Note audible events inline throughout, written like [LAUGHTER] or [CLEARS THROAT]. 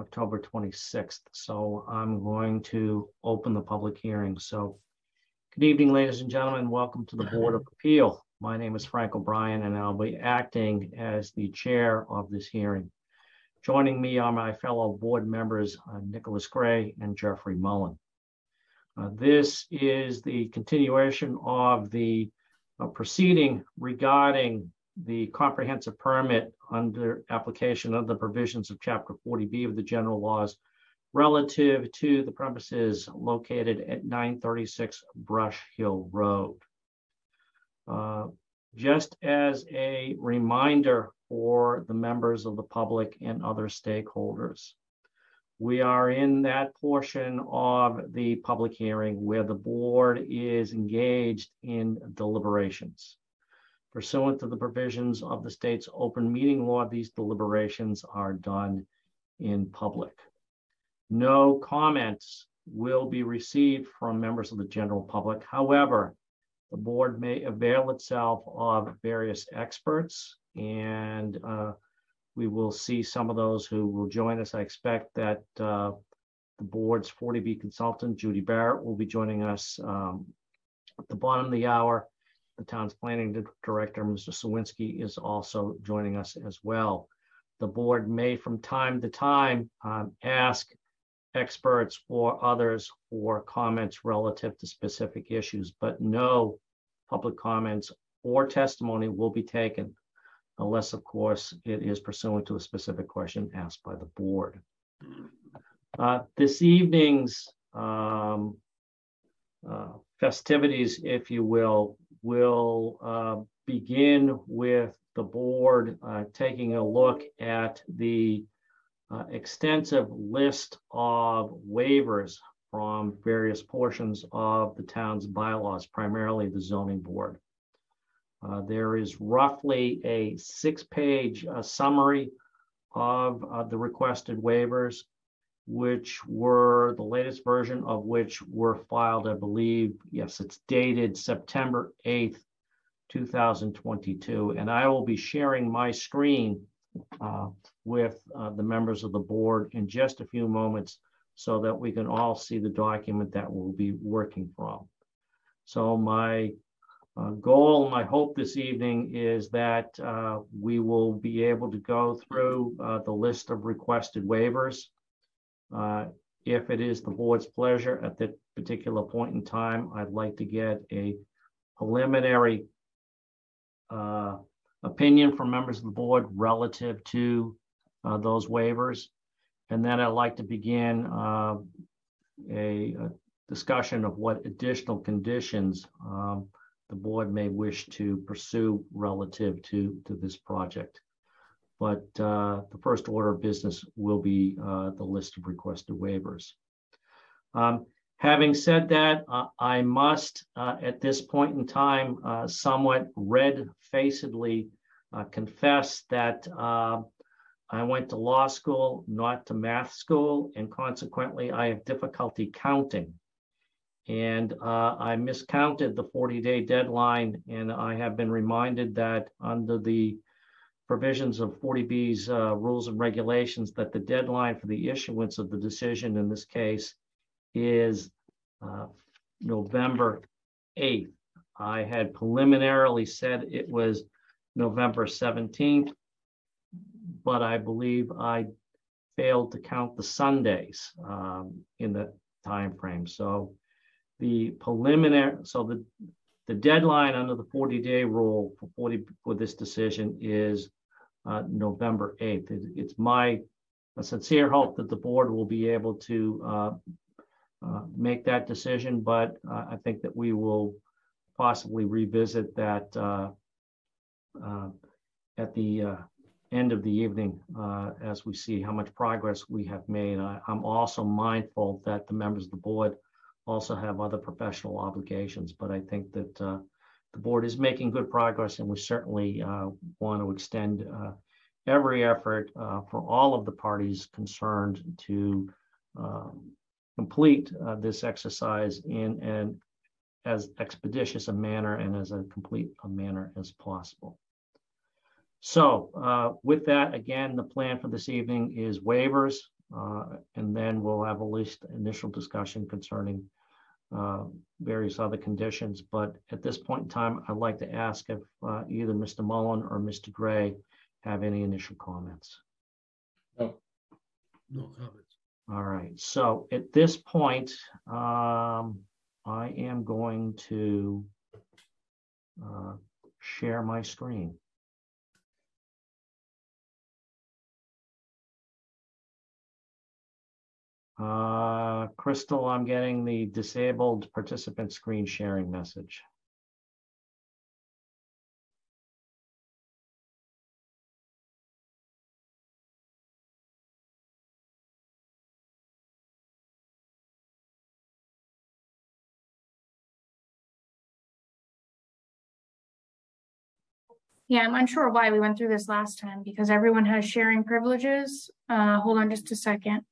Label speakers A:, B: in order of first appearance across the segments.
A: October 26th. So I'm going to open the public hearing. So good evening, ladies and gentlemen. Welcome to the Board of Appeal. My name is Frank O'Brien, and I'll be acting as the chair of this hearing. Joining me are my fellow board members, uh, Nicholas Gray and Jeffrey Mullen. Uh, This is the continuation of the uh, proceeding regarding the comprehensive permit under application of the provisions of Chapter 40B of the general laws relative to the premises located at 936 Brush Hill Road. Uh, Just as a reminder for the members of the public and other stakeholders, we are in that portion of the public hearing where the board is engaged in deliberations. Pursuant to the provisions of the state's open meeting law, these deliberations are done in public. No comments will be received from members of the general public. However, the board may avail itself of various experts and uh, we will see some of those who will join us. I expect that uh, the board's 40B consultant, Judy Barrett, will be joining us um, at the bottom of the hour. The town's planning di- director, Mr. Czerwienski, is also joining us as well. The board may, from time to time, um, ask experts or others for comments relative to specific issues, but no public comments or testimony will be taken unless, of course, it is pursuant to a specific question asked by the board. Uh, This evening's um, uh, festivities, if you will, will uh, begin with the board uh, taking a look at the uh, extensive list of waivers from various portions of the town's bylaws, primarily the zoning board. Uh, There is roughly a six-page uh, summary of the requested waivers, which were, the latest version of which were filed, I believe, yes, it's dated September 8th, 2022. And I will be sharing my screen uh, with uh, the members of the board in just a few moments so that we can all see the document that we'll be working from. So my uh, goal, my hope this evening is that uh, we will be able to go through uh, the list of requested waivers. Uh, If it is the board's pleasure at that particular point in time, I'd like to get a preliminary uh, opinion from members of the board relative to uh, those waivers. And then I'd like to begin uh, a a discussion of what additional conditions um, the board may wish to pursue relative to, to this project. But uh, the first order of business will be uh, the list of requested waivers. Um, Having said that, uh, I must, uh, at this point in time, uh, somewhat red-facedly uh, confess that I went to law school, not to math school, and consequently, I have difficulty counting. And I miscounted the 40-day deadline, and I have been reminded that under the provisions of 40B's uh, rules and regulations, that the deadline for the issuance of the decision in this case is uh, November 8th. I had preliminarily said it was November 17th, but I believe I failed to count the Sundays um, in the time frame. So the preliminary, so the the deadline under the 40-day rule for 40 for this decision is uh, November 8th. It- It's my sincere hope that the board will be able to uh, uh, make that decision, but uh, I think that we will possibly revisit that at the end of the evening uh, as we see how much progress we have made. I- I'm also mindful that the members of the board also have other professional obligations, but I think that uh, the board is making good progress and we certainly uh, want to extend uh, every effort uh, for all of the parties concerned to um, complete uh, this exercise in an as expeditious a manner and as a complete a manner as possible. So uh, with that, again, the plan for this evening is waivers. uh, and then we'll have a least initial discussion concerning uh, various other conditions. But at this point in time, I'd like to ask if uh, either Mr. Mullen or Mr. Gray have any initial comments.
B: No.
C: No comments.
A: All right, so at this point, um, I am going to uh, share my screen. Uh, Crystal, I'm getting the disabled participant screen sharing message.
D: Yeah, I'm unsure why we went through this last time because everyone has sharing privileges. Uh, hold on just a second.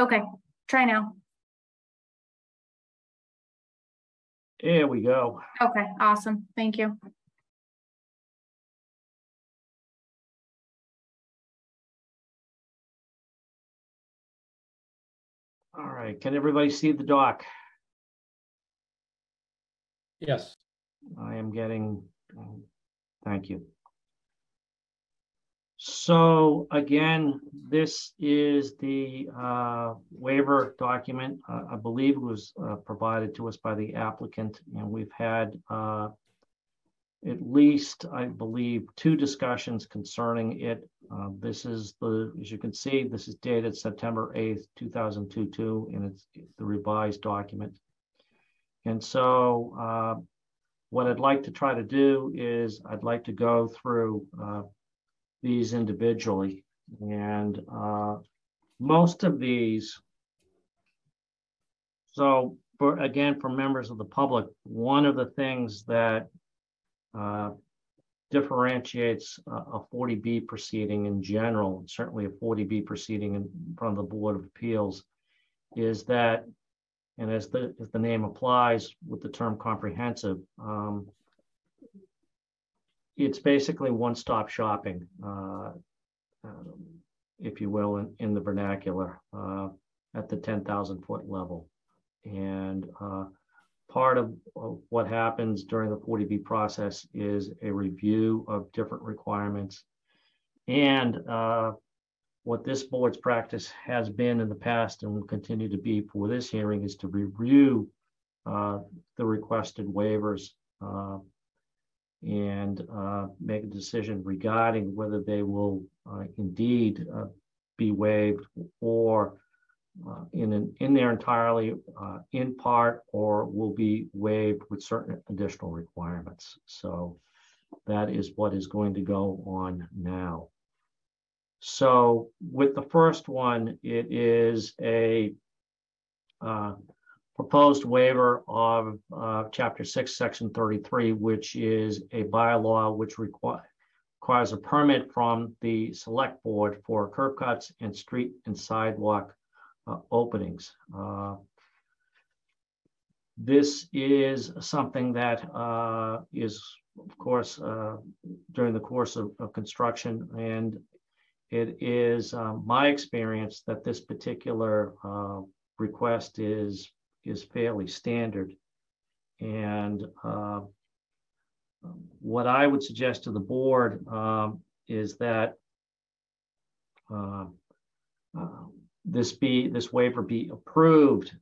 D: Okay, try now.
A: There we go.
D: Okay, awesome. Thank you.
A: All right, can everybody see the doc?
B: Yes.
A: I am getting, thank you. So again, this is the uh, waiver document. Uh, I believe it was uh, provided to us by the applicant, and we've had uh, at least, I believe, two discussions concerning it. Uh, This is the, as you can see, this is dated September 8th, 2022, and it's the revised document. And so uh, what I'd like to try to do is I'd like to go through these individually. And uh, most of these, so for, again, for members of the public, one of the things that uh, differentiates a a 40B proceeding in general, certainly a 40B proceeding in front of the Board of Appeals, is that, and as the, as the name applies with the term comprehensive, um, it's basically one-stop shopping, uh, um, if you will, in, in the vernacular, uh, at the 10,000 foot level. And uh, part of, of what happens during the 40B process is a review of different requirements. And uh, what this board's practice has been in the past and will continue to be for this hearing is to review uh, the requested waivers uh, and uh, make a decision regarding whether they will uh, indeed uh, be waived or uh, in an, in their entirely, uh, in part, or will be waived with certain additional requirements. So that is what is going to go on now. So with the first one, it is a uh, proposed waiver of uh, Chapter 6, Section 33, which is a bylaw which require, requires a permit from the Select Board for curb cuts and street and sidewalk uh, openings. Uh, This is something that uh, is, of course, uh, during the course of, of construction, and it is uh, my experience that this particular uh, request is is fairly standard. And uh, what I would suggest to the board um, is that uh, this be this waiver be approved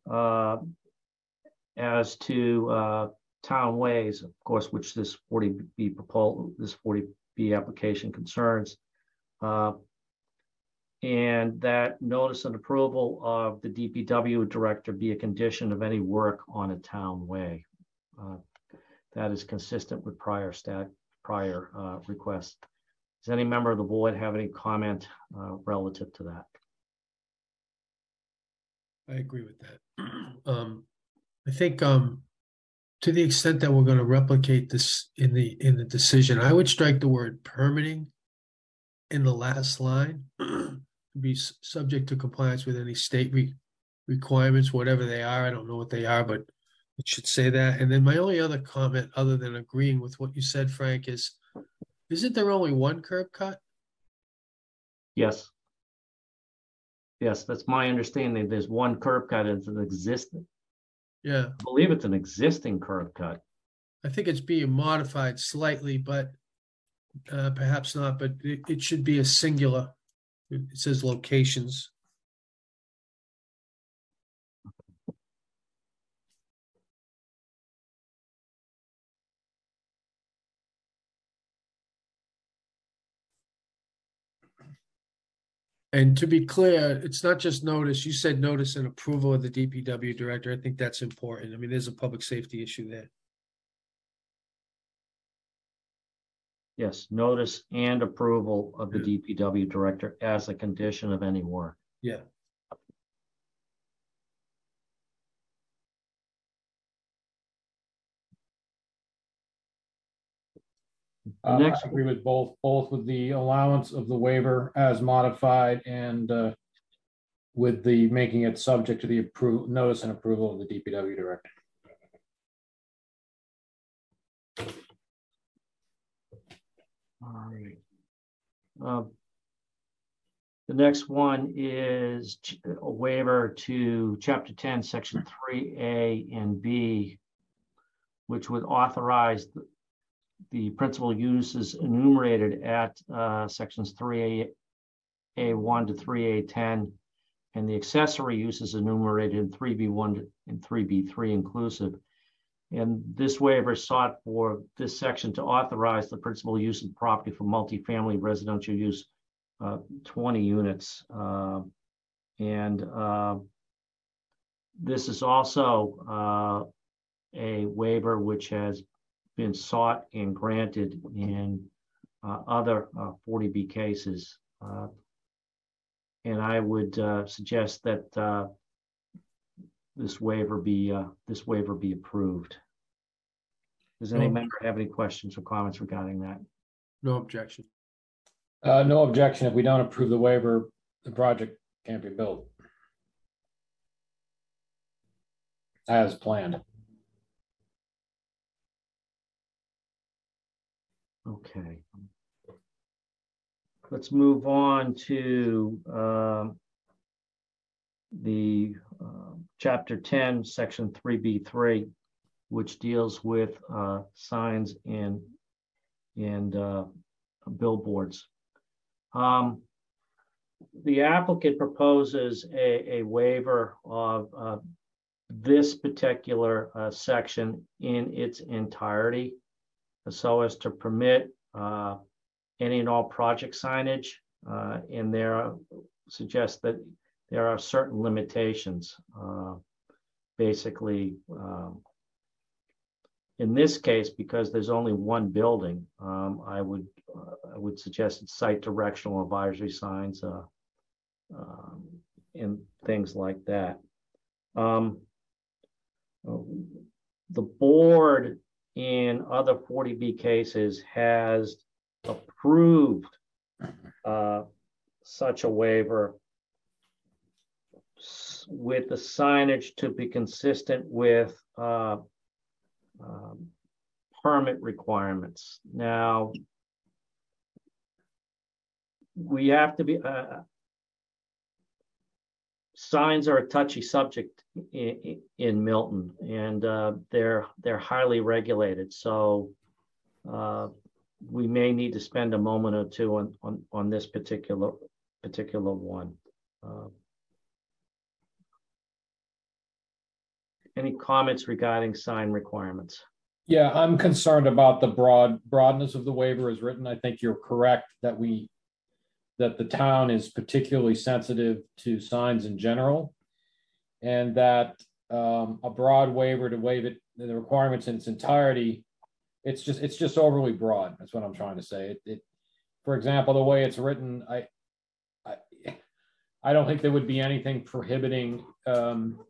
A: as to uh, town ways, of course, which this 40B proposal, this 40B application concerns. Uh, and that notice and approval of the DPW director be a condition of any work on a town way. Uh, That is consistent with prior stat, prior uh, requests. Does any member of the board have any comment uh, relative to that?
C: I agree with that. [CLEARS THROAT] Um, I think, um, to the extent that we're gonna replicate this in the, in the decision, I would strike the word permitting in the last line. [CLEARS THROAT] Be subject to compliance with any state re- requirements, whatever they are. I don't know what they are, but it should say that. And then my only other comment, other than agreeing with what you said, Frank, is isn't there only one curb cut?
A: Yes. Yes, that's my understanding. There's one curb cut. It's an existing,
C: Yeah,
A: I believe it's an existing curb cut.
C: I think it's being modified slightly, but uh, perhaps not, but it, it should be a singular. It says locations. And to be clear, it's not just notice. You said notice and approval of the DPW director. I think that's important. I mean, there's a public safety issue there.
A: Yes, notice and approval of the DPW director as a condition of any work.
C: Yeah.
B: Uh,
A: Next-
B: I agree with both, both with the allowance of the waiver as modified and uh, with the making it subject to the approve, notice and approval of the DPW director.
A: All right. Um, The next one is a waiver to chapter ten, section three A and B, which would authorize the- the principal uses enumerated at uh, sections three A, A one to three A ten, and the accessory uses enumerated in three B one and three B three inclusive. And this waiver sought for this section to authorize the principal use of property for multifamily residential use, uh, twenty units. uh, And, uh, this is also, uh, a waiver which has been sought and granted in, uh, other, uh, forty B cases. Uh, And I would, uh, suggest that, uh, this waiver be, uh, this waiver be approved. Does any
B: No.
A: member have any questions or comments regarding that?
C: No objection.
B: Uh, no objection. If we don't approve the waiver, the project can't be built. As planned.
A: Okay. Let's move on to um, the chapter ten, section three B three, which deals with uh, signs and and uh, billboards. Um, The applicant proposes a a waiver of uh, this particular uh, section in its entirety so as to permit uh, any and all project signage. uh, And there suggest that there are certain limitations. uh, Basically, um, in this case, because there's only one building, um, I would, uh, I would suggest site directional advisory signs uh, um, and things like that. Um, The board in other 40B cases has approved uh, such a waiver with the signage to be consistent with uh, um, permit requirements. Now, we have to be, uh, signs are a touchy subject in, in Milton, and uh, they're they're highly regulated. So uh, we may need to spend a moment or two on on, on this particular particular one. Any comments regarding sign requirements?
B: Yeah, I'm concerned about the broad broadness of the waiver as written. I think you're correct that we that the town is particularly sensitive to signs in general. And that um, a broad waiver to waive it, the requirements in its entirety, it's just, it's just overly broad. That's what I'm trying to say. It, it, for example, the way it's written, I, I, I don't think there would be anything prohibiting um,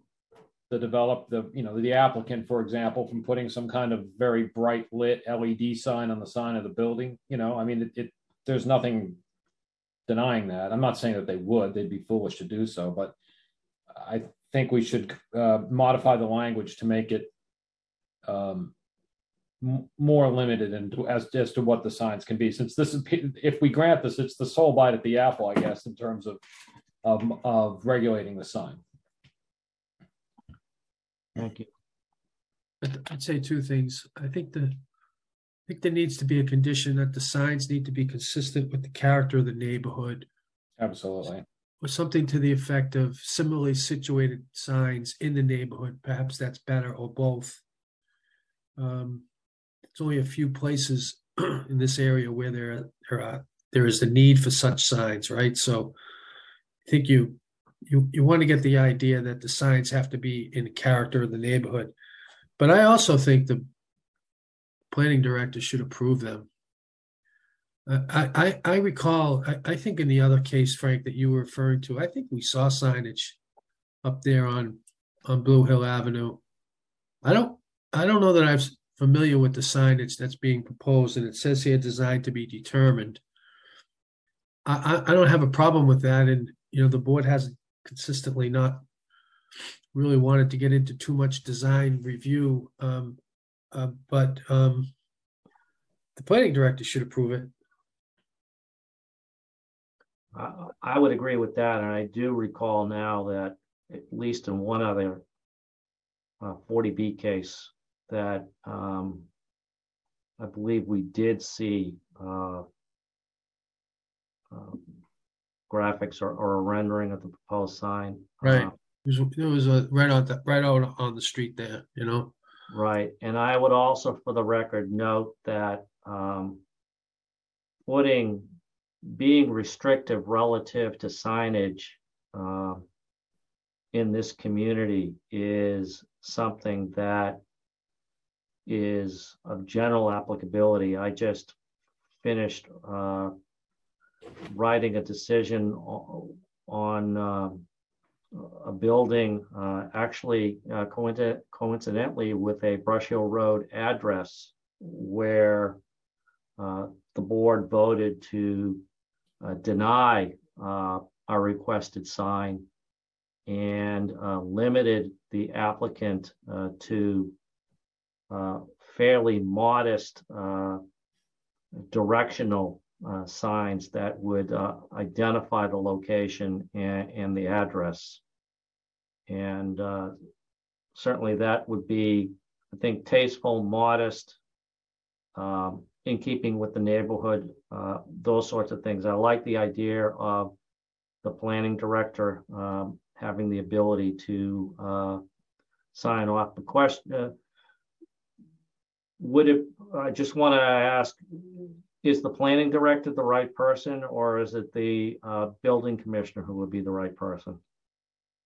B: the develop, the, you know, the applicant, for example, from putting some kind of very bright lit LED sign on the sign of the building, you know, I mean, it, it, there's nothing denying that. I'm not saying that they would, they'd be foolish to do so, but I think we should uh, modify the language to make it um, m- more limited and as, as to what the signs can be, since this is, if we grant this, it's the sole bite at the apple, I guess, in terms of, of, of regulating the sign.
A: Thank you.
C: I'd I'd say two things. I think the, I think there needs to be a condition that the signs need to be consistent with the character of the neighborhood.
B: Absolutely.
C: Or something to the effect of similarly situated signs in the neighborhood, perhaps that's better, or both. Um, It's only a few places [CLEARS THROAT] in this area where there, there are, there is the need for such signs, right? So I think you, you, you want to get the idea that the signs have to be in character of the neighborhood. But I also think the planning director should approve them. Uh, I, I, I recall, I, I think in the other case, Frank, that you were referring to, I think we saw signage up there on, on Blue Hill Avenue. I don't, I don't know that I'm familiar with the signage that's being proposed, and it says here designed to be determined. I, I, I don't have a problem with that, and, you know, the board hasn't consistently not really wanted to get into too much design review, um, uh, but, um, the planning director should approve it.
A: I, would agree with that, and I do recall now that at least in one other uh, forty B case that um, I believe we did see uh, um, graphics or, or a rendering of the proposed sign.
C: Right.
A: Uh,
C: It was, it was a, right on the, right out on the street there, you know?
A: Right, and I would also, for the record, note that um. Putting, being restrictive relative to signage. uh, In this community is something that. Is of general applicability. I just finished uh. Writing a decision on um a building, uh, actually uh, coincident- coincidentally with a Brush Hill Road address where uh, the board voted to uh, deny uh, our requested sign and uh, limited the applicant to fairly modest directional uh, signs that would uh, identify the location and, and the address. And uh, certainly that would be, I think, tasteful, modest, um, in keeping with the neighborhood, uh, those sorts of things. I like the idea of the planning director um, having the ability to uh, sign off the question. uh, Would it, I just want to ask, is the planning director the right person or is it the uh, building commissioner who would be the right person?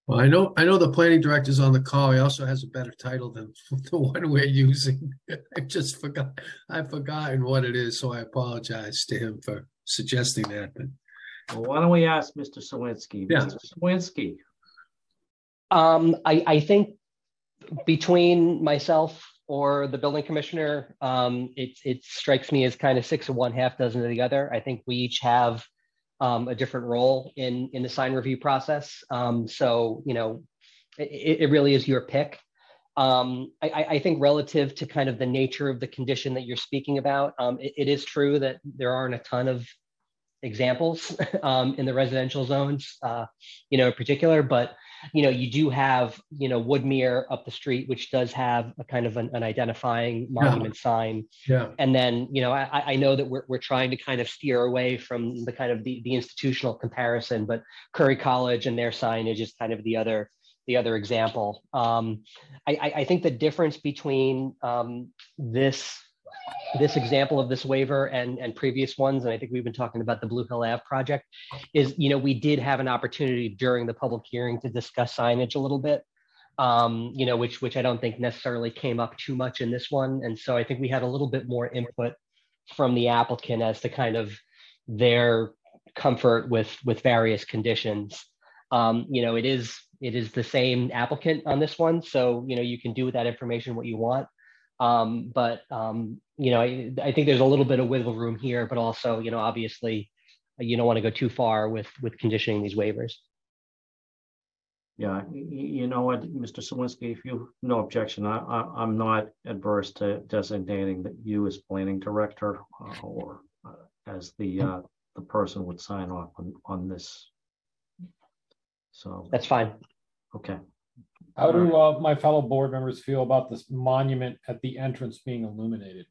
C: Well, I know, I know the planning director's on the call. He also has a better title than [LAUGHS] the one we're using. [LAUGHS] I just forgot, I've forgotten what it is, so I apologize to him for suggesting that, but
A: Well, why don't we ask Mr. Czerwienski?
C: Yeah.
A: Mr. Czerwienski,
E: Um, I, I think between myself or the building commissioner, um, it, it strikes me as kind of six of one, half dozen of the other. I think we each have um, a different role in, in the sign review process. Um, so, you know, it, it really is your pick. Um, I, I- think relative to kind of the nature of the condition that you're speaking about, um, it, it is true that there aren't a ton of examples [LAUGHS] um, in the residential zones, uh, you know, in particular, but you know, you do have, you know, Woodmere up the street, which does have a kind of an, an identifying monument sign.
C: yeah,
E: And then, you know, I, I know that we're, we're trying to kind of steer away from the kind of the, the institutional comparison, but Curry College and their signage is kind of the other, the other example. Um, I, I, I think the difference between um, this this example of this waiver and and previous ones, and I think we've been talking about the Blue Hill Ave project, is you know we did have an opportunity during the public hearing to discuss signage a little bit. Um, you know, which which I don't think necessarily came up too much in this one. And so I think we had a little bit more input from the applicant as to kind of their comfort with with various conditions. Um, you know, it is it is the same applicant on this one, so you know you can do with that information what you want. Um, but um, you know, I, I think there's a little bit of wiggle room here, but also, you know, obviously, you don't want to go too far with with conditioning these waivers.
A: Yeah, you know what, Mr. Czerwienski, if you, no objection, I, I, I'm not adverse to designating that you as planning director uh, or uh, as the, uh, the person would sign off on, on this. So,
E: That's fine.
A: okay,
B: How do uh, my fellow board members feel about this monument at the entrance being illuminated?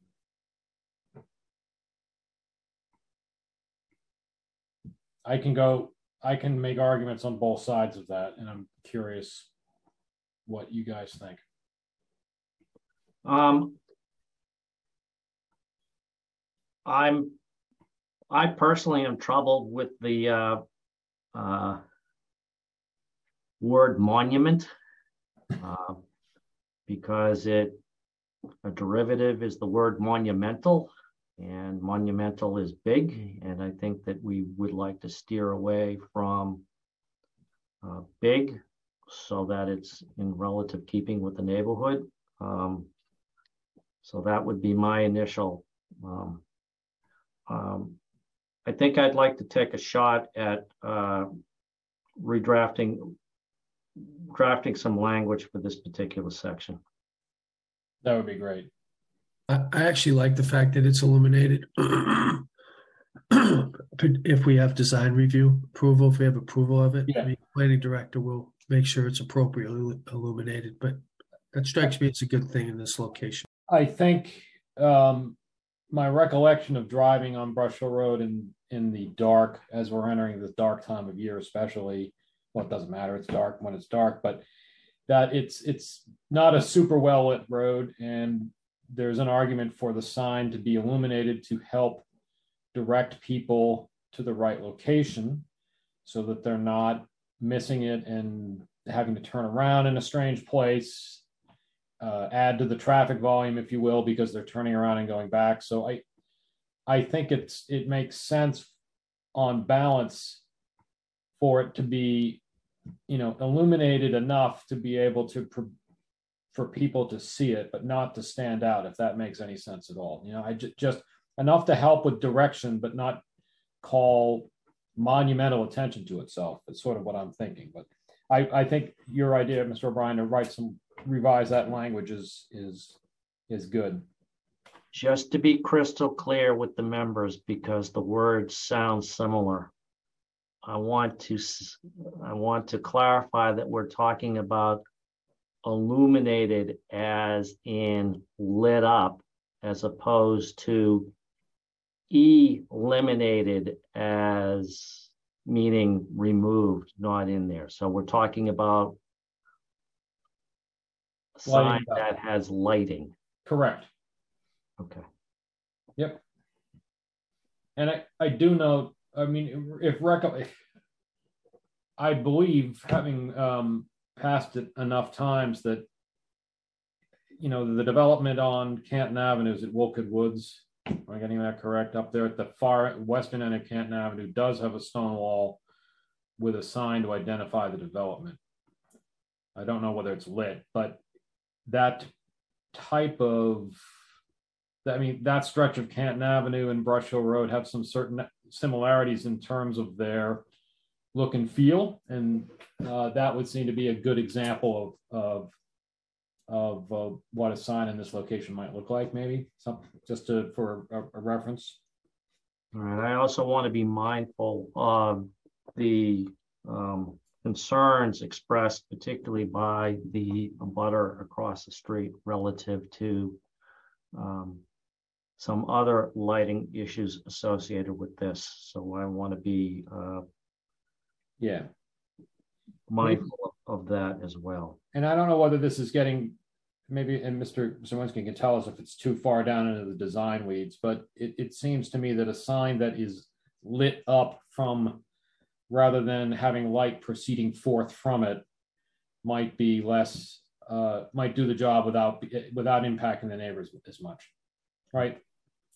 B: I can go, I can make arguments on both sides of that, and I'm curious what you guys think.
A: um. I'm, I personally am troubled with the, uh, uh, word monument. uh, Because it, a derivative is the word monumental. And monumental is big, and I think that we would like to steer away from uh, big so that it's in relative keeping with the neighborhood. Um, So that would be my initial. um, um, I think I'd like to take a shot at uh, redrafting, drafting some language for this particular section.
B: That would be great.
C: I, I actually like the fact that it's illuminated. [CLEARS THROAT] If we have design review approval, if we have approval of it,
B: Yeah.
C: the planning director will make sure it's appropriately illuminated, but that strikes me as a good thing in this location.
B: I think um, my recollection of driving on Brush Hill Road in in the dark as we're entering this dark time of year, especially. Well, it doesn't matter. It's dark when it's dark, but that it's it's not a super well lit road, and there's an argument for the sign to be illuminated to help direct people to the right location, so that they're not missing it and having to turn around in a strange place uh, add to the traffic volume, if you will, because they're turning around and going back. So I, I think it's it makes sense on balance for it to be, you know, illuminated enough to be able to pr- for people to see it, but not to stand out. If that makes any sense at all, you know, I just enough to help with direction, but not call monumental attention to itself. It's sort of what I'm thinking, but. I, I think your idea, Mr. O'Brien, to write some revise that language is is is good.
A: Just to be crystal clear with the members, because the words sound similar. I want to, I want to clarify that we're talking about illuminated as in lit up as opposed to eliminated as meaning removed, not in there. So we're talking about a sign that has lighting.
B: Correct.
A: Okay.
B: Yep. And I I do know. I mean, if reco- I believe having um, passed it enough times that you know the development on Canton Avenue is at Wolcott Woods. Am I getting that correct? Up there at the far western end of Canton Avenue does have a stone wall with a sign to identify the development. I don't know whether it's lit, but that type of I mean, that stretch of Canton Avenue and Brush Hill Road have some certain similarities in terms of their look and feel, and uh, that would seem to be a good example of of of uh, what a sign in this location might look like. Maybe just to, for a, a reference.
A: All right, I also want to be mindful of the um, concerns expressed particularly by the butter across the street relative to um, some other lighting issues associated with this. So I want to be uh,
B: Yeah,
A: mindful of that as well.
B: and I don't know whether this is getting maybe, and Mr. Czerwienski can tell us if it's too far down into the design weeds, but it, it seems to me that a sign that is lit up from rather than having light proceeding forth from it might be less uh, might do the job without without impacting the neighbors as much, right?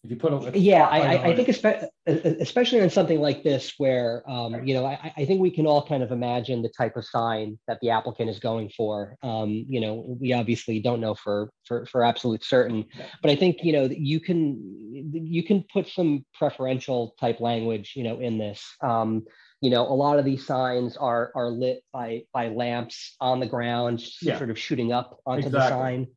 B: If you put a
E: Yeah, I, I, think espe- especially on something like this where, um, you know, I, I think we can all kind of imagine the type of sign that the applicant is going for. Um, you know, we obviously don't know for, for, for absolute certain, but I think, you know, you can, you can put some preferential type language, you know, in this. Um, you know, a lot of these signs are are lit by by lamps on the ground,
B: Yeah.
E: sort of shooting up onto the sign.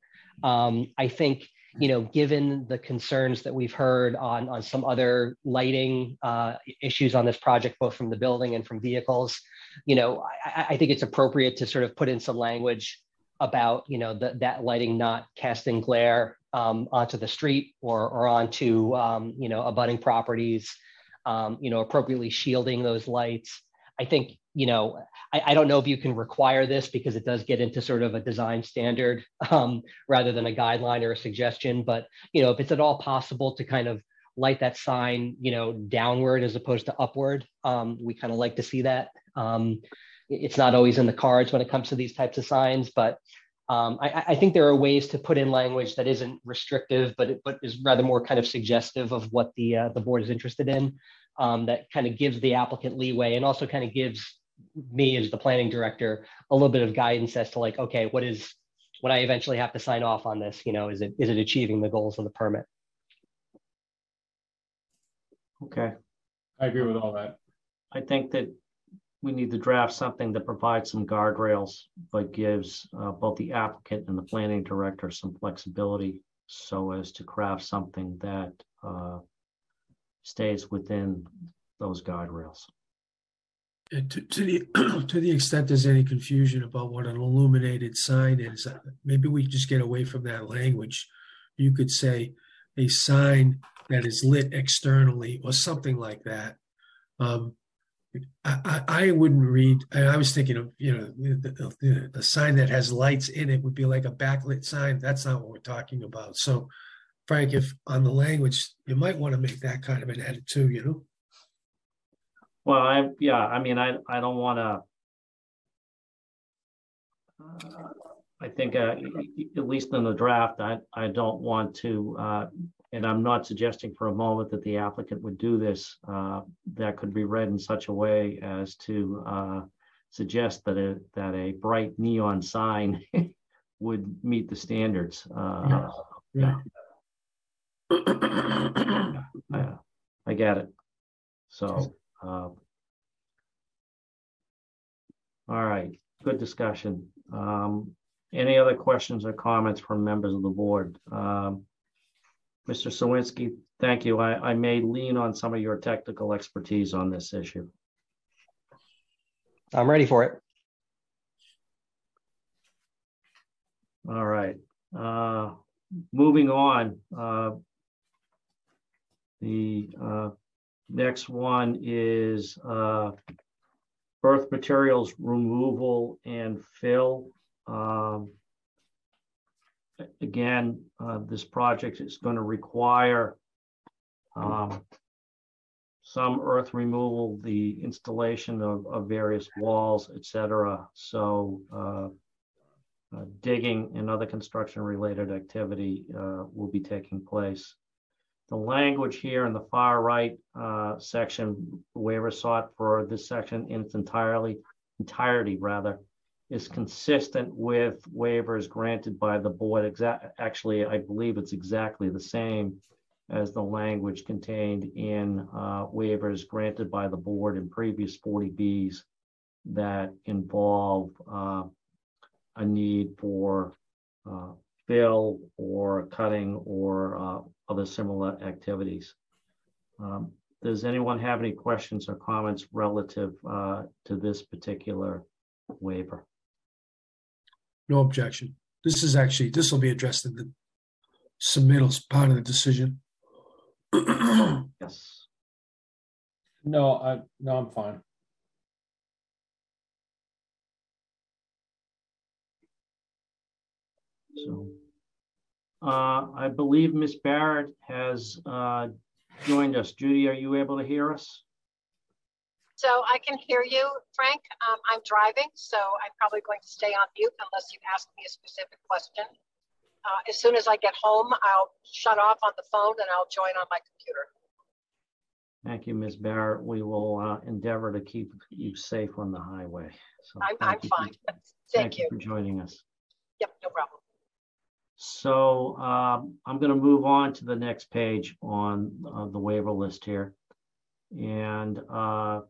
E: Um, I think you know, given the concerns that we've heard on on some other lighting uh, issues on this project, both from the building and from vehicles, you know, I, I- think it's appropriate to sort of put in some language about you know that that lighting not casting glare um, onto the street or or onto um, you know abutting properties, um, you know, appropriately shielding those lights. I think you know I, I don't know if you can require this because it does get into sort of a design standard um, rather than a guideline or a suggestion. But you know, if it's at all possible to kind of light that sign, you know, downward as opposed to upward, um, we kind of like to see that. Um, it's not always in the cards when it comes to these types of signs, but um, I, I- think there are ways to put in language that isn't restrictive, but it, but is rather more kind of suggestive of what the uh, the board is interested in. Um, that kind of gives the applicant leeway and also kind of gives me as the planning director a little bit of guidance as to like, okay, what is when I eventually have to sign off on this? You know, is it is it achieving the goals of the permit?
A: Okay,
B: I agree with all that.
A: I think that we need to draft something that provides some guardrails, but gives uh, both the applicant and the planning director some flexibility so as to craft something that uh, stays within those guardrails.
C: To, to the, [CLEARS THROAT] to the extent there's any confusion about what an illuminated sign is, uh, maybe we just get away from that language. You could say a sign that is lit externally or something like that. Um, I, I, I wouldn't read, I, I was thinking of, you know, the, the, the sign that has lights in it would be like a backlit sign. That's not what we're talking about. So Frank, if on the language, you might want to make that kind of an edit too, you know?
A: Well, I, yeah, I mean, I, I don't wanna. uh, I think, uh, at least in the draft, I, I don't want to, uh, and I'm not suggesting for a moment that the applicant would do this. Uh, that could be read in such a way as to, uh, suggest that a, that a bright neon sign [LAUGHS] would meet the standards. Uh,
C: Yeah. [COUGHS]
A: I, I get it. So, uh, all right, good discussion. Um, any other questions or comments from members of the board? Um, Mr. Czerwienski, thank you. I, I may lean on some of your technical expertise on this issue.
E: I'm ready for it.
A: All right, uh, moving on, uh. The, uh, next one is, uh. Earth materials removal and fill, um. Again, uh, this project is gonna require. Um. Some earth removal, the installation of, of various walls, et cetera, so, uh uh, digging and other construction-related activity uh, will be taking place. The language here in the far right uh, section, waiver sought for this section in its entirely, entirety rather, is consistent with waivers granted by the board. Actually, I believe it's exactly the same as the language contained in uh, waivers granted by the board in previous 40Bs that involve uh, a need for uh, fill or cutting or uh, other similar activities. Um, Does anyone have any questions or comments relative uh, to this particular waiver?
C: No objection. This is actually, this will be addressed in the submittals part of the decision. [CLEARS THROAT]
A: Yes.
B: No, I, no, I'm fine.
A: So I believe Ms. Barrett has uh, joined us. Judy, are you able to hear us?
F: So I can hear you, Frank. Um, I'm driving, so I'm probably going to stay on mute unless you ask me a specific question. Uh, as soon as I get home, I'll shut off on the phone and I'll join on my computer.
A: Thank you, Ms. Barrett. We will uh, endeavor to keep you safe on the highway. So
F: I'm, I'm
A: you for-
F: fine. [LAUGHS] Thank you.
A: for joining us.
F: Yep, no problem.
A: So um, I'm going to move on to the next page on uh, the waiver list here. And uh,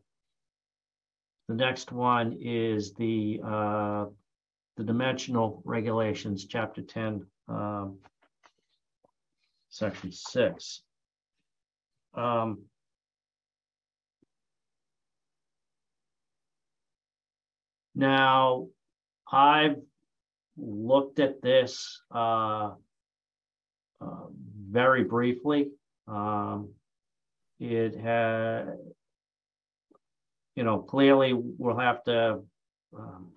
A: The next one is the, uh, the dimensional regulations, chapter ten, um, section six. Um, Now, I've looked at this uh, uh, very briefly. Um, It had, you know, clearly we'll have to, um,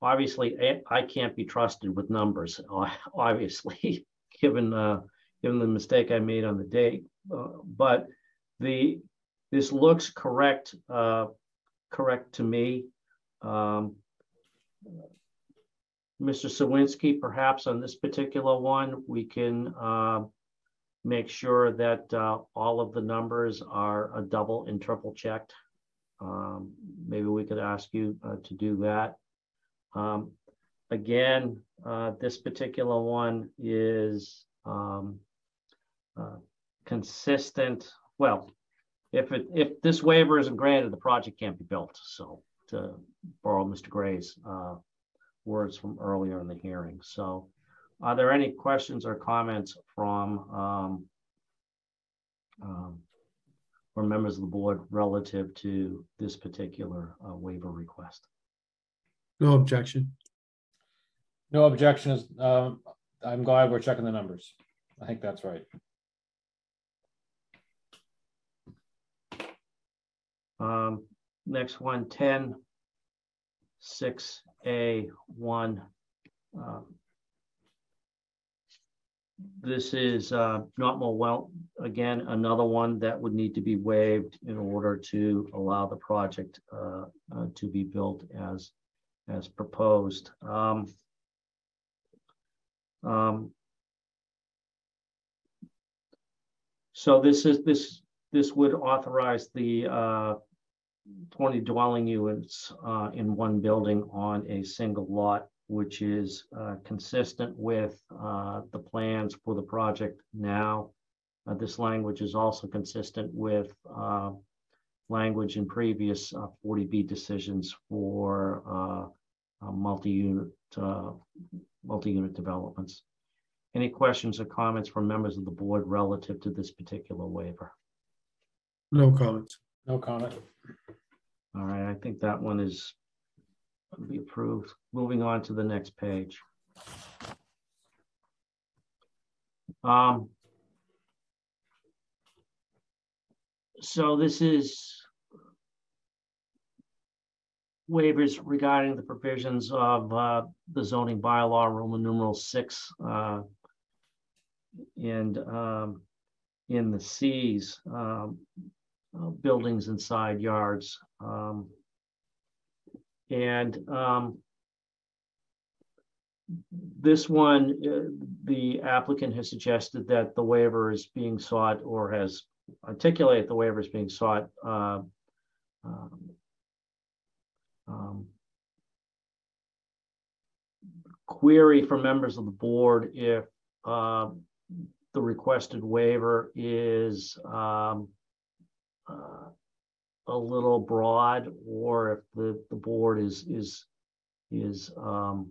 A: obviously, I- can't be trusted with numbers, [LAUGHS] obviously, given, uh, given the mistake I made on the date. Uh, But the, this looks correct, uh, correct to me. Um, Mr. Czerwienski, perhaps on this particular one, we can uh, make sure that uh, all of the numbers are a double and triple checked. Um, Maybe we could ask you uh, to do that. Um, Again, uh, this particular one is um, uh, consistent, well, if it, if this waiver isn't granted, the project can't be built. So to borrow Mr. Gray's words from earlier in the hearing. So are there any questions or comments from um, um, or members of the board relative to this particular uh, waiver request?
C: No objection.
B: No objection is, um, I'm glad we're checking the numbers. I think that's right.
A: Um, next one, 10, 6A, 1. Um, This is uh, not more well, again, another one that would need to be waived in order to allow the project uh, uh, to be built as, as proposed. Um, um, So this is, this, this would authorize the uh, 20 dwelling units uh, in one building on a single lot, which is uh, consistent with uh, the plans for the project now. Uh, This language is also consistent with uh, language in previous uh, 40B decisions for uh, uh, multi-unit, uh, multi-unit developments. Any questions or comments from members of the board relative to this particular waiver?
C: No comments.
B: No comment.
A: All right, I think that one is be approved. Moving on to the next page. Um. So this is waivers regarding the provisions of uh, the zoning bylaw, Roman numeral six. uh, And um, in the Cs, um, uh, buildings and side yards. Um, and um, this one, uh, the applicant has suggested that the waiver is being sought or has articulated the waiver is being sought. Uh, um, um, query for members of the board if uh, the requested waiver is um, uh, a little broad, or if the, the board is, is, is, um,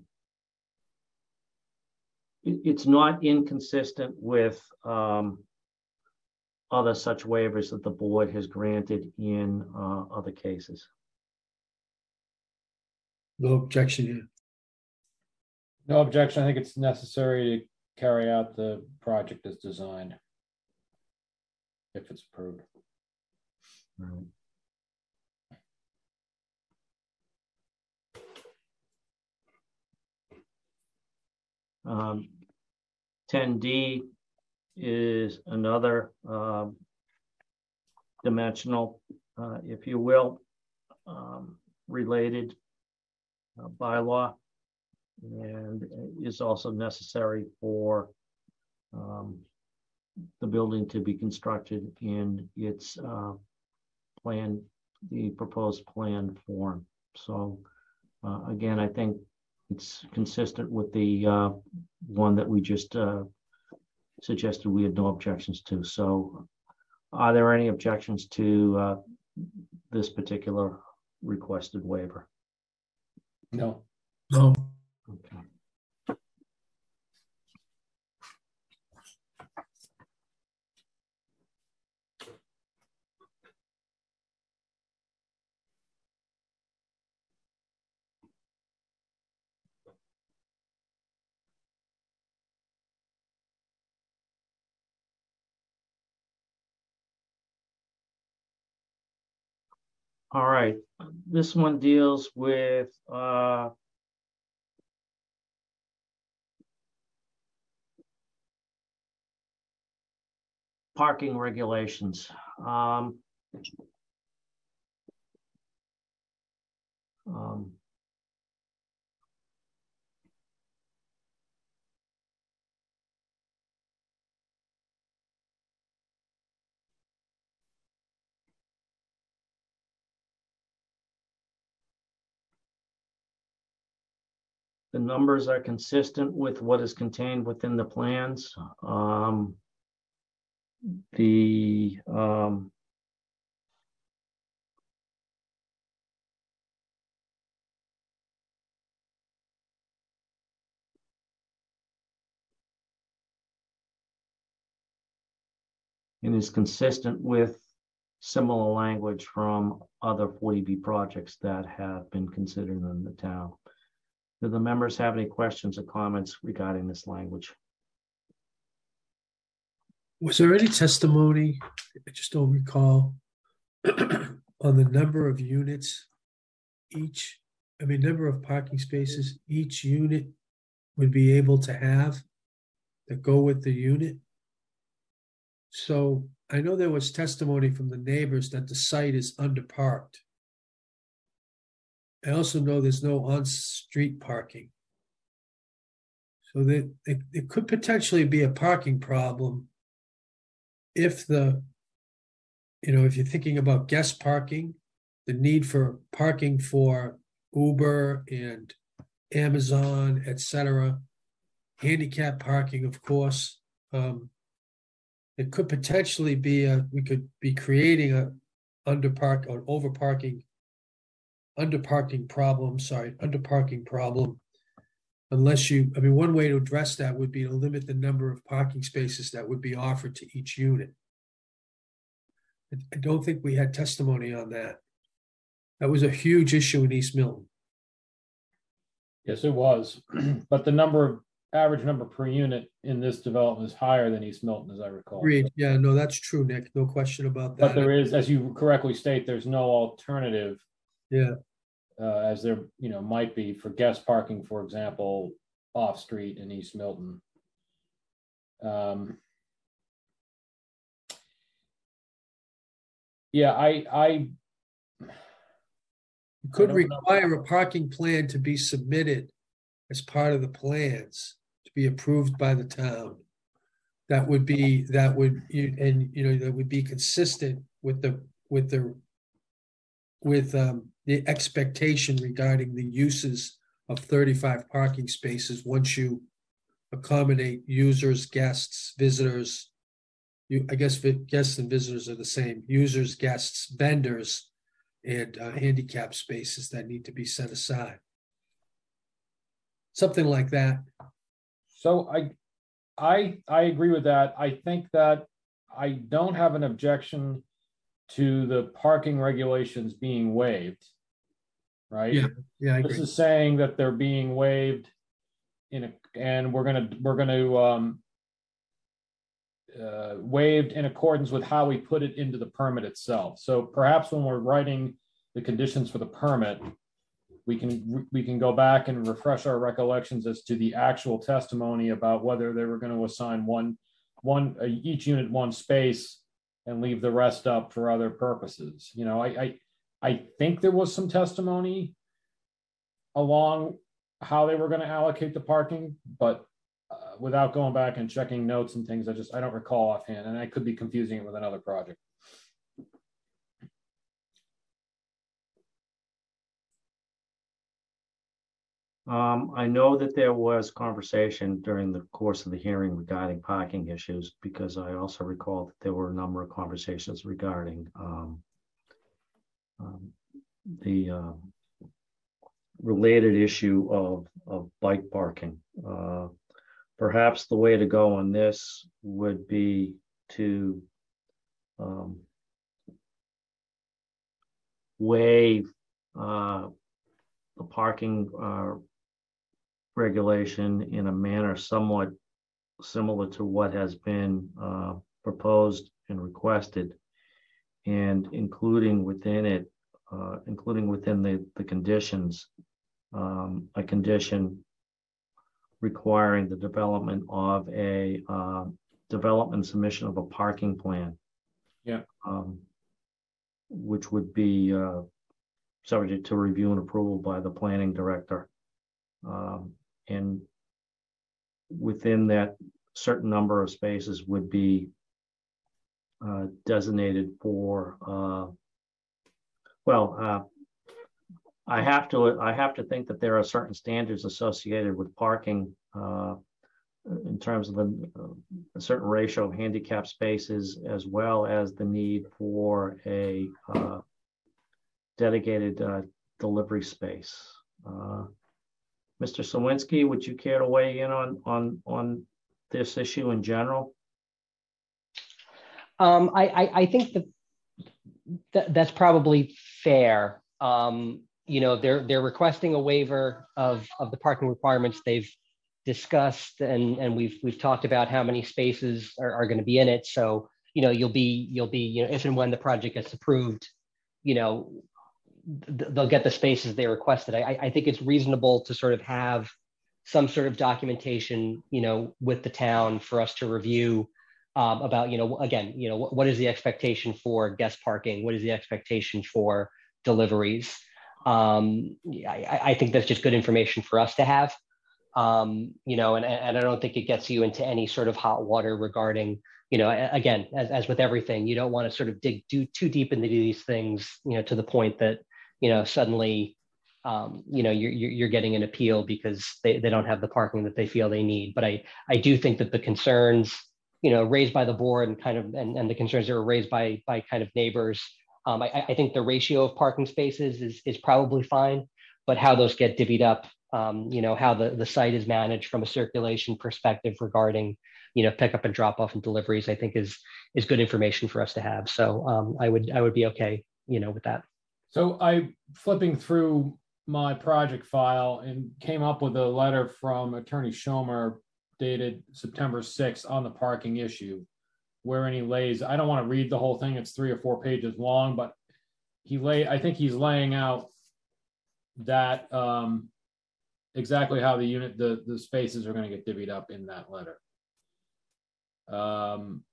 A: it, it's not inconsistent with, um, other such waivers that the board has granted in, uh, other cases.
C: No objection here.
B: No objection. I think it's necessary to carry out the project as designed. If it's approved.
A: Um, ten D is another, um, dimensional, uh, if you will, um, related uh, bylaw. And is also necessary for, um, the building to be constructed in its, uh, plan, the proposed plan form. So, uh, again, I think it's consistent with the, uh, one that we just, uh, suggested we had no objections to. So are there any objections to, uh, this particular requested waiver?
B: No,
C: No,
A: Okay. All right, this one deals with, uh, parking regulations. Um, um, The numbers are consistent with what is contained within the plans. Um, the, um, and is consistent with similar language from other 40B projects that have been considered in the town. Do the members have any questions or comments regarding this language?
C: was there any testimony, I just don't recall, [CLEARS THROAT] on the number of units each, I mean, number of parking spaces each unit would be able to have that go with the unit? So I know there was testimony from the neighbors that the site is underparked. I also know there's no on-street parking. So that it, it could potentially be a parking problem if the, you know, if you're thinking about guest parking, the need for parking for Uber and Amazon, et cetera, handicap parking, of course. Um, it could potentially be a, we could be creating a underpark or overparking, underparking problem, sorry, underparking problem. Unless you, I mean, one way to address that would be to limit the number of parking spaces that would be offered to each unit. I- I don't think we had testimony on that. That was a huge issue in East Milton.
B: yes, it was, [CLEARS THROAT] but the number of, average number per unit in this development is higher than East Milton, as I recall.
C: Agreed. Yeah, no, that's true, Nick. No question about that.
B: But there is, as you correctly state, there's no alternative.
C: Yeah.
B: Uh, as there, you know, might be for guest parking, for example, off-street in East Milton. Um. Yeah, I, I,
C: You Could
B: don't know.
C: require a parking plan to be submitted as part of the plans to be approved by the town. That would be, that would, you, and, you know, that would be consistent with the, with the with um, the expectation regarding the uses of thirty-five parking spaces once you accommodate users, guests, visitors. You, I guess vi- guests and visitors are the same, users, guests, vendors, and uh, handicap spaces that need to be set aside. Something like that.
B: so I, I, I agree with that. I think that I don't have an objection to the parking regulations being waived. Right?
C: Yeah, Yeah, I
B: This
C: agree.
B: is saying that they're being waived in a, and we're gonna, we're gonna, um, uh, waived in accordance with how we put it into the permit itself. So perhaps when we're writing the conditions for the permit, we can, we can go back and refresh our recollections as to the actual testimony about whether they were gonna assign one, one, uh, each unit one space and leave the rest up for other purposes. You know, I, I, I think there was some testimony along how they were going to allocate the parking, but uh, without going back and checking notes and things, I just, I don't recall offhand, and I could be confusing it with another project.
A: Um, I know that there was conversation during the course of the hearing regarding parking issues, because I also recall that there were a number of conversations regarding, um, um, the uh, related issue of, of bike parking. Uh, Perhaps the way to go on this would be to um, waive uh, the parking uh, regulation in a manner somewhat similar to what has been uh, proposed and requested. And including within it, uh, including within the, the conditions, um, a condition requiring the development of a uh, development submission of a parking plan.
B: Yeah.
A: Um, which would be uh, subject to review and approval by the planning director. Um, and within that, certain number of spaces would be uh, designated for, uh, well, uh, I have to, I have to think that there are certain standards associated with parking uh, in terms of the, uh, a certain ratio of handicap spaces, as well as the need for a uh, dedicated uh, delivery space. Uh, Mr. Czerwienski, would you care to weigh in on, on, on this issue in general?
E: Um, I, I, I think that, that that's probably fair. Um, you know, they're they're requesting a waiver of of the parking requirements they've discussed, and and we've we've talked about how many spaces are, are going to be in it. So you know, you'll be you'll be you know, if and when the project gets approved, you know, th- they'll get the spaces they requested. I, I think it's reasonable to sort of have some sort of documentation, you know, with the town for us to review um, about, you know, again, you know, what, what is the expectation for guest parking? What is the expectation for deliveries? Um, I, I think that's just good information for us to have. Um, you know, and, and I don't think it gets you into any sort of hot water regarding, you know, again, as, as with everything, you don't want to sort of dig too, too deep into these things, you know, to the point that, you know, suddenly, um, you know, you're, you're getting an appeal because they, they don't have the parking that they feel they need. But I, I do think that the concerns, you know, raised by the board and kind of, and, and the concerns that were raised by, by kind of neighbors, um, I, I, think the ratio of parking spaces is, is probably fine, but how those get divvied up, um, you know, how the, the site is managed from a circulation perspective regarding, you know, pickup and drop off and deliveries, I think is is good information for us to have. So um, I would I would be okay, you know, with that.
B: So I flipping through my project file and came up with a letter from Attorney Schomer dated September 6th on the parking issue wherein he lays, I don't want to read the whole thing, it's three or four pages long, but he lay, I think he's laying out that um, exactly how the unit, the, the spaces are going to get divvied up in that letter. Um,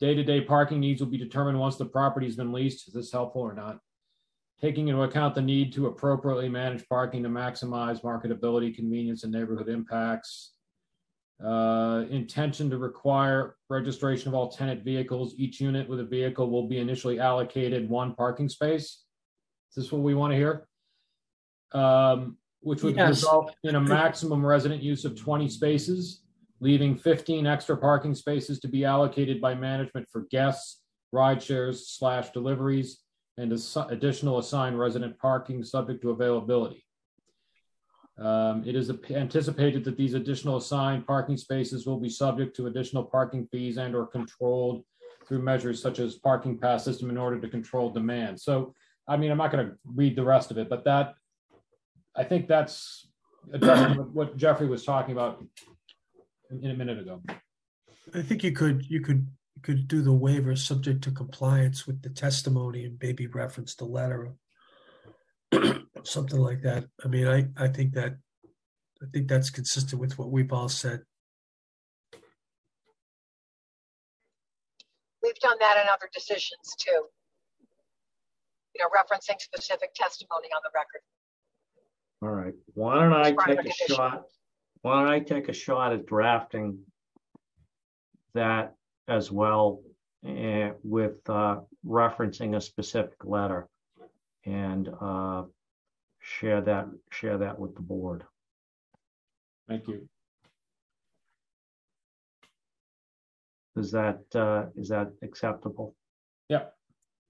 B: Day-to-day parking needs will be determined once the property's been leased. Is this helpful or not? Taking into account the need to appropriately manage parking to maximize marketability, convenience, and neighborhood impacts. Uh, intention to require registration of all tenant vehicles. Each unit with a vehicle will be initially allocated one parking space. Is this what we want to hear? Um, which would
C: Yes.
B: result in a maximum resident use of 20 spaces, leaving 15 extra parking spaces to be allocated by management for guests, ride shares slash deliveries, and assi- additional assigned resident parking subject to availability. Um, it is anticipated that these additional assigned parking spaces will be subject to additional parking fees and or controlled through measures such as parking pass system in order to control demand. So, I mean, I'm not going to read the rest of it, but that, I think that's addressing what- Jeffrey was talking about in a minute ago.
C: I think you could, you could, you could do the waiver subject to compliance with the testimony and maybe reference the letter. [CLEARS THROAT] Something like that. I mean, I, I think that, I think that's consistent with what we've all said.
F: We've done that in other decisions too. You know, referencing specific testimony on the record.
A: All right, why don't I take a
F: condition.
A: shot? Why don't I take a shot at drafting that as well eh, with uh, referencing a specific letter and uh, share that, share that with the board.
B: Thank you.
A: Is that, uh, is that acceptable?
B: Yep.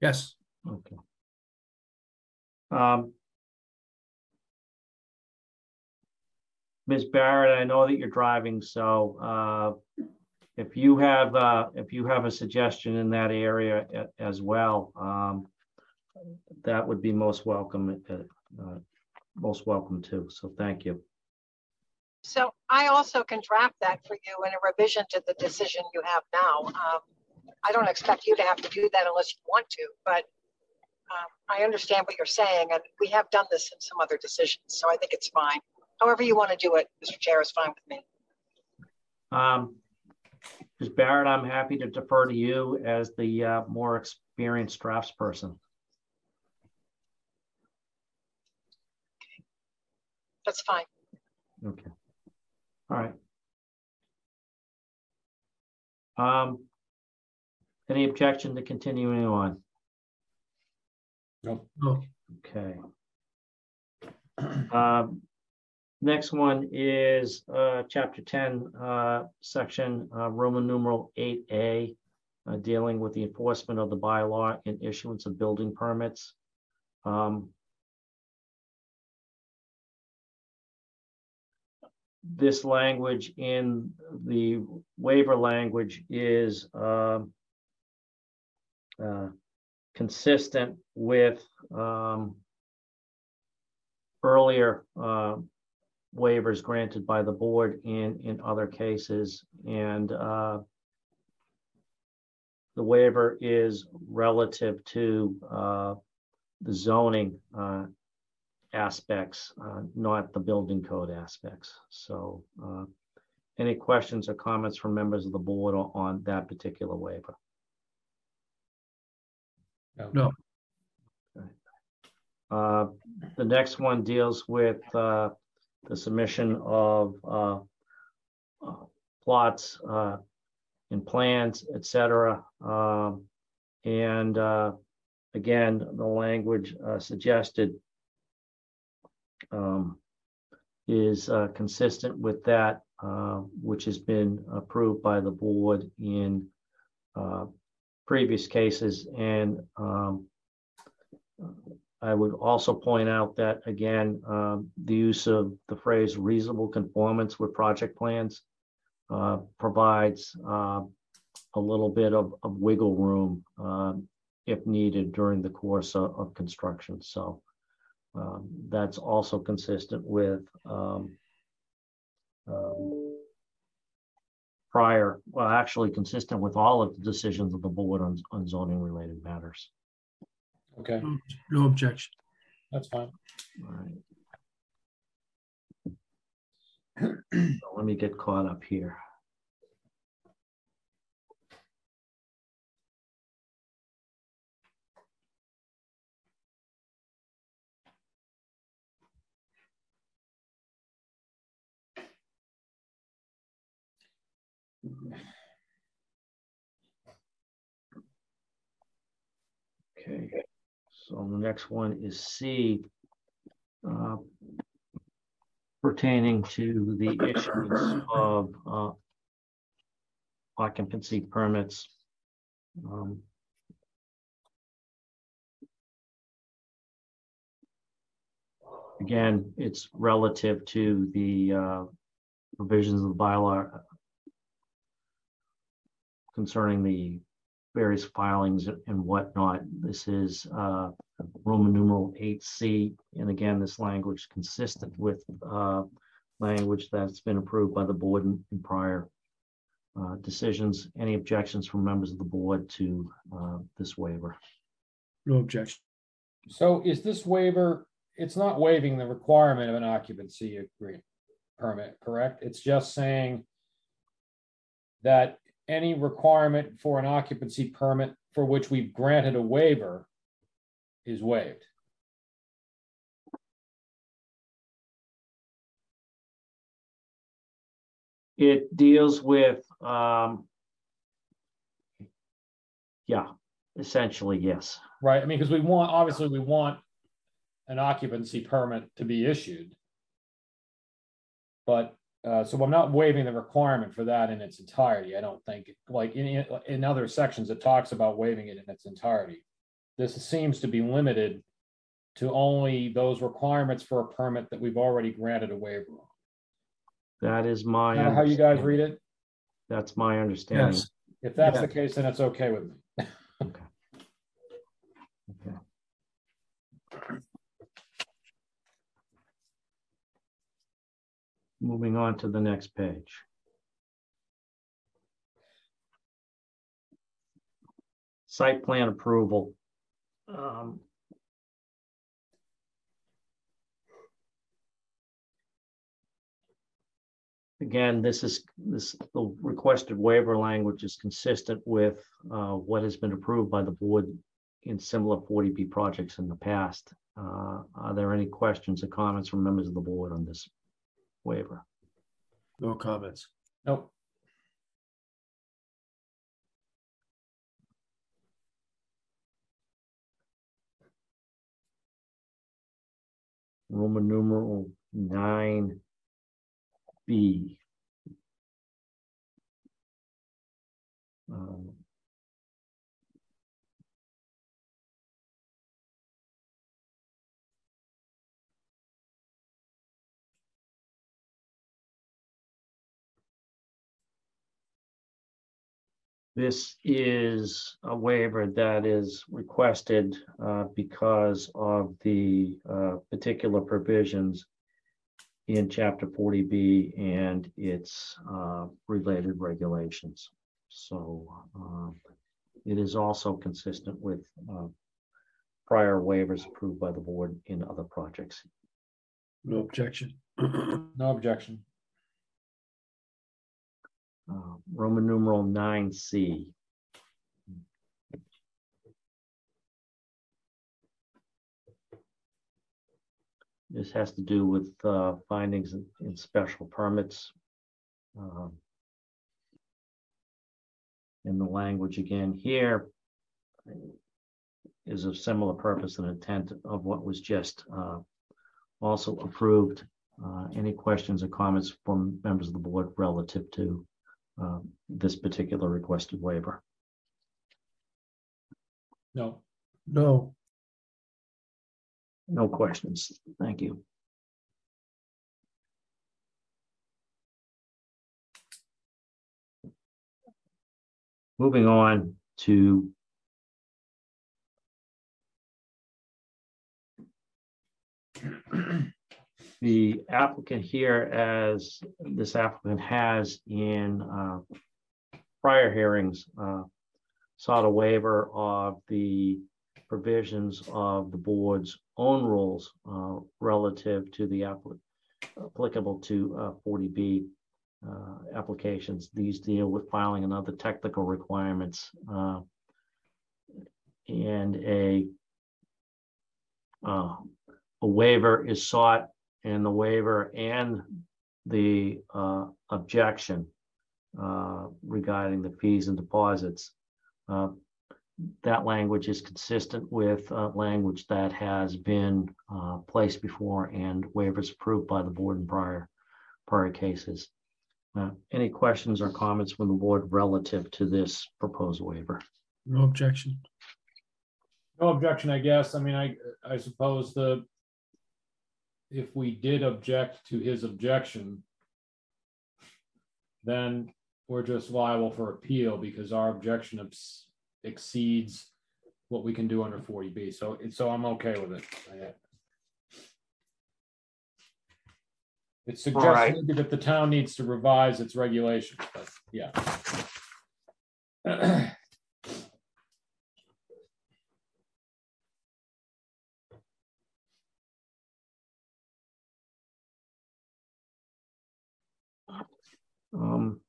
C: Yes,
A: Okay. Um. Ms. Barrett, I know that you're driving, so uh, if you have, uh, if you have a suggestion in that area a- as well, um, that would be most welcome, uh, uh, most welcome too. So thank you.
F: So I also can draft that for you in a revision to the decision you have now. Um, I don't expect you to have to do that unless you want to, but um, I understand what you're saying, and we have done this in some other decisions, so I think it's fine. However you want to do it, Mr. Chair, is fine with me.
A: Um, Ms. Barrett, I'm happy to defer to you as the uh, more experienced draftsperson.
F: That's fine.
A: Okay. All right. Um, any objection to continuing on?
B: Nope.
C: No,
A: Okay. [CLEARS THROAT] Um, next one is, uh, chapter ten, uh, section, uh, Roman numeral eight A, uh, dealing with the enforcement of the bylaw and issuance of building permits. Um, this language in the waiver language is, um, uh, consistent with, um, earlier uh, waivers granted by the board in, in other cases. And uh, the waiver is relative to uh, the zoning uh, aspects, uh, not the building code aspects. So uh, any questions or comments from members of the board on- that particular waiver?
C: no,
A: Uh, The next one deals with uh, the submission of uh, uh, plots uh, and plans, et cetera. Um, And uh, again, the language uh, suggested um, is consistent with that, which has been approved by the board in previous cases. And um, I would also point out that, again, um, the use of the phrase reasonable conformance with project plans uh, provides uh, a little bit of of wiggle room um, if needed during the course of of construction. So um, that's also consistent with um, prior, well, actually consistent with all of the decisions of the board on on zoning related matters.
B: Okay,
C: no- no objection.
B: that's fine.
A: All right. So [CLEARS THROAT] Let me get caught up here. Okay, so the next one is C. uh, Pertaining to the issuance of uh, occupancy permits. Um, Again, it's relative to the uh, provisions of the bylaw concerning the various filings and whatnot. This is uh, Roman numeral eight C. And again, this language is consistent with uh, language that's been approved by the board in in prior uh, decisions. Any objections from members of the board to uh, this waiver?
C: No objection.
B: So is this waiver, it's not waiving the requirement of an occupancy agreement permit, correct? It's just saying that any requirement for an occupancy permit for which we've granted a waiver is waived.
A: It deals with, um, yeah, essentially, yes.
B: Right, I mean, because we want, obviously, we want an occupancy permit to be issued. But, uh, so I'm not waiving the requirement for that in its entirety, I don't think, like, in, in other sections, it talks about waiving it in its entirety. this seems to be limited to only those requirements for a permit that we've already granted a waiver on.
A: That is my.
B: Is that How you guys read it?
A: That's my understanding.
C: Yes,
B: If that's
C: Yeah.
B: the case, then it's okay with me.
A: Okay. Moving on to the next page. Site plan approval. Um, Again, this is, this, the requested waiver language is consistent with uh, what has been approved by the board in similar 40B projects in the past. Uh, Are there any questions or comments from members of the board on this waiver?
C: no comments.
B: Nope.
A: Roman numeral nine B. Um, This is a waiver that is requested uh, because of the uh, particular provisions in chapter forty B and its uh, related regulations. So um, it is also consistent with uh, prior waivers approved by the board in other projects.
C: No objection. [CLEARS THROAT]
B: No objection.
A: Uh, Roman numeral nine C. This has to do with uh, findings in- in special permits. Um, And the language again here is of similar purpose and intent of what was just uh, also approved. Uh, Any questions or comments from members of the board relative to um, this particular requested waiver?
B: No.
C: No,
A: No questions. Thank you. Moving on to the applicant here, as this applicant has in uh, prior hearings, uh, sought a waiver of the provisions of the board's own rules uh, relative to the appli- applicable to uh, 40B uh, applications. These deal with filing and other technical requirements. uh, And a uh, a waiver is sought and the waiver and the uh, objection uh, regarding the fees and deposits. uh, that language is consistent with uh, language that has been uh, placed before and waivers approved by the board in prior, prior cases. Uh, Any questions or comments from the board relative to this proposed waiver?
C: no objection.
B: No objection, I guess. I mean, I, I suppose the, if we did object to his objection, then we're just liable for appeal because our objection ex- exceeds what we can do under forty B. So, so I'm okay with it. It suggests
A: right.
B: that the town needs to revise its regulations, but yeah. [CLEARS THROAT]
A: Um,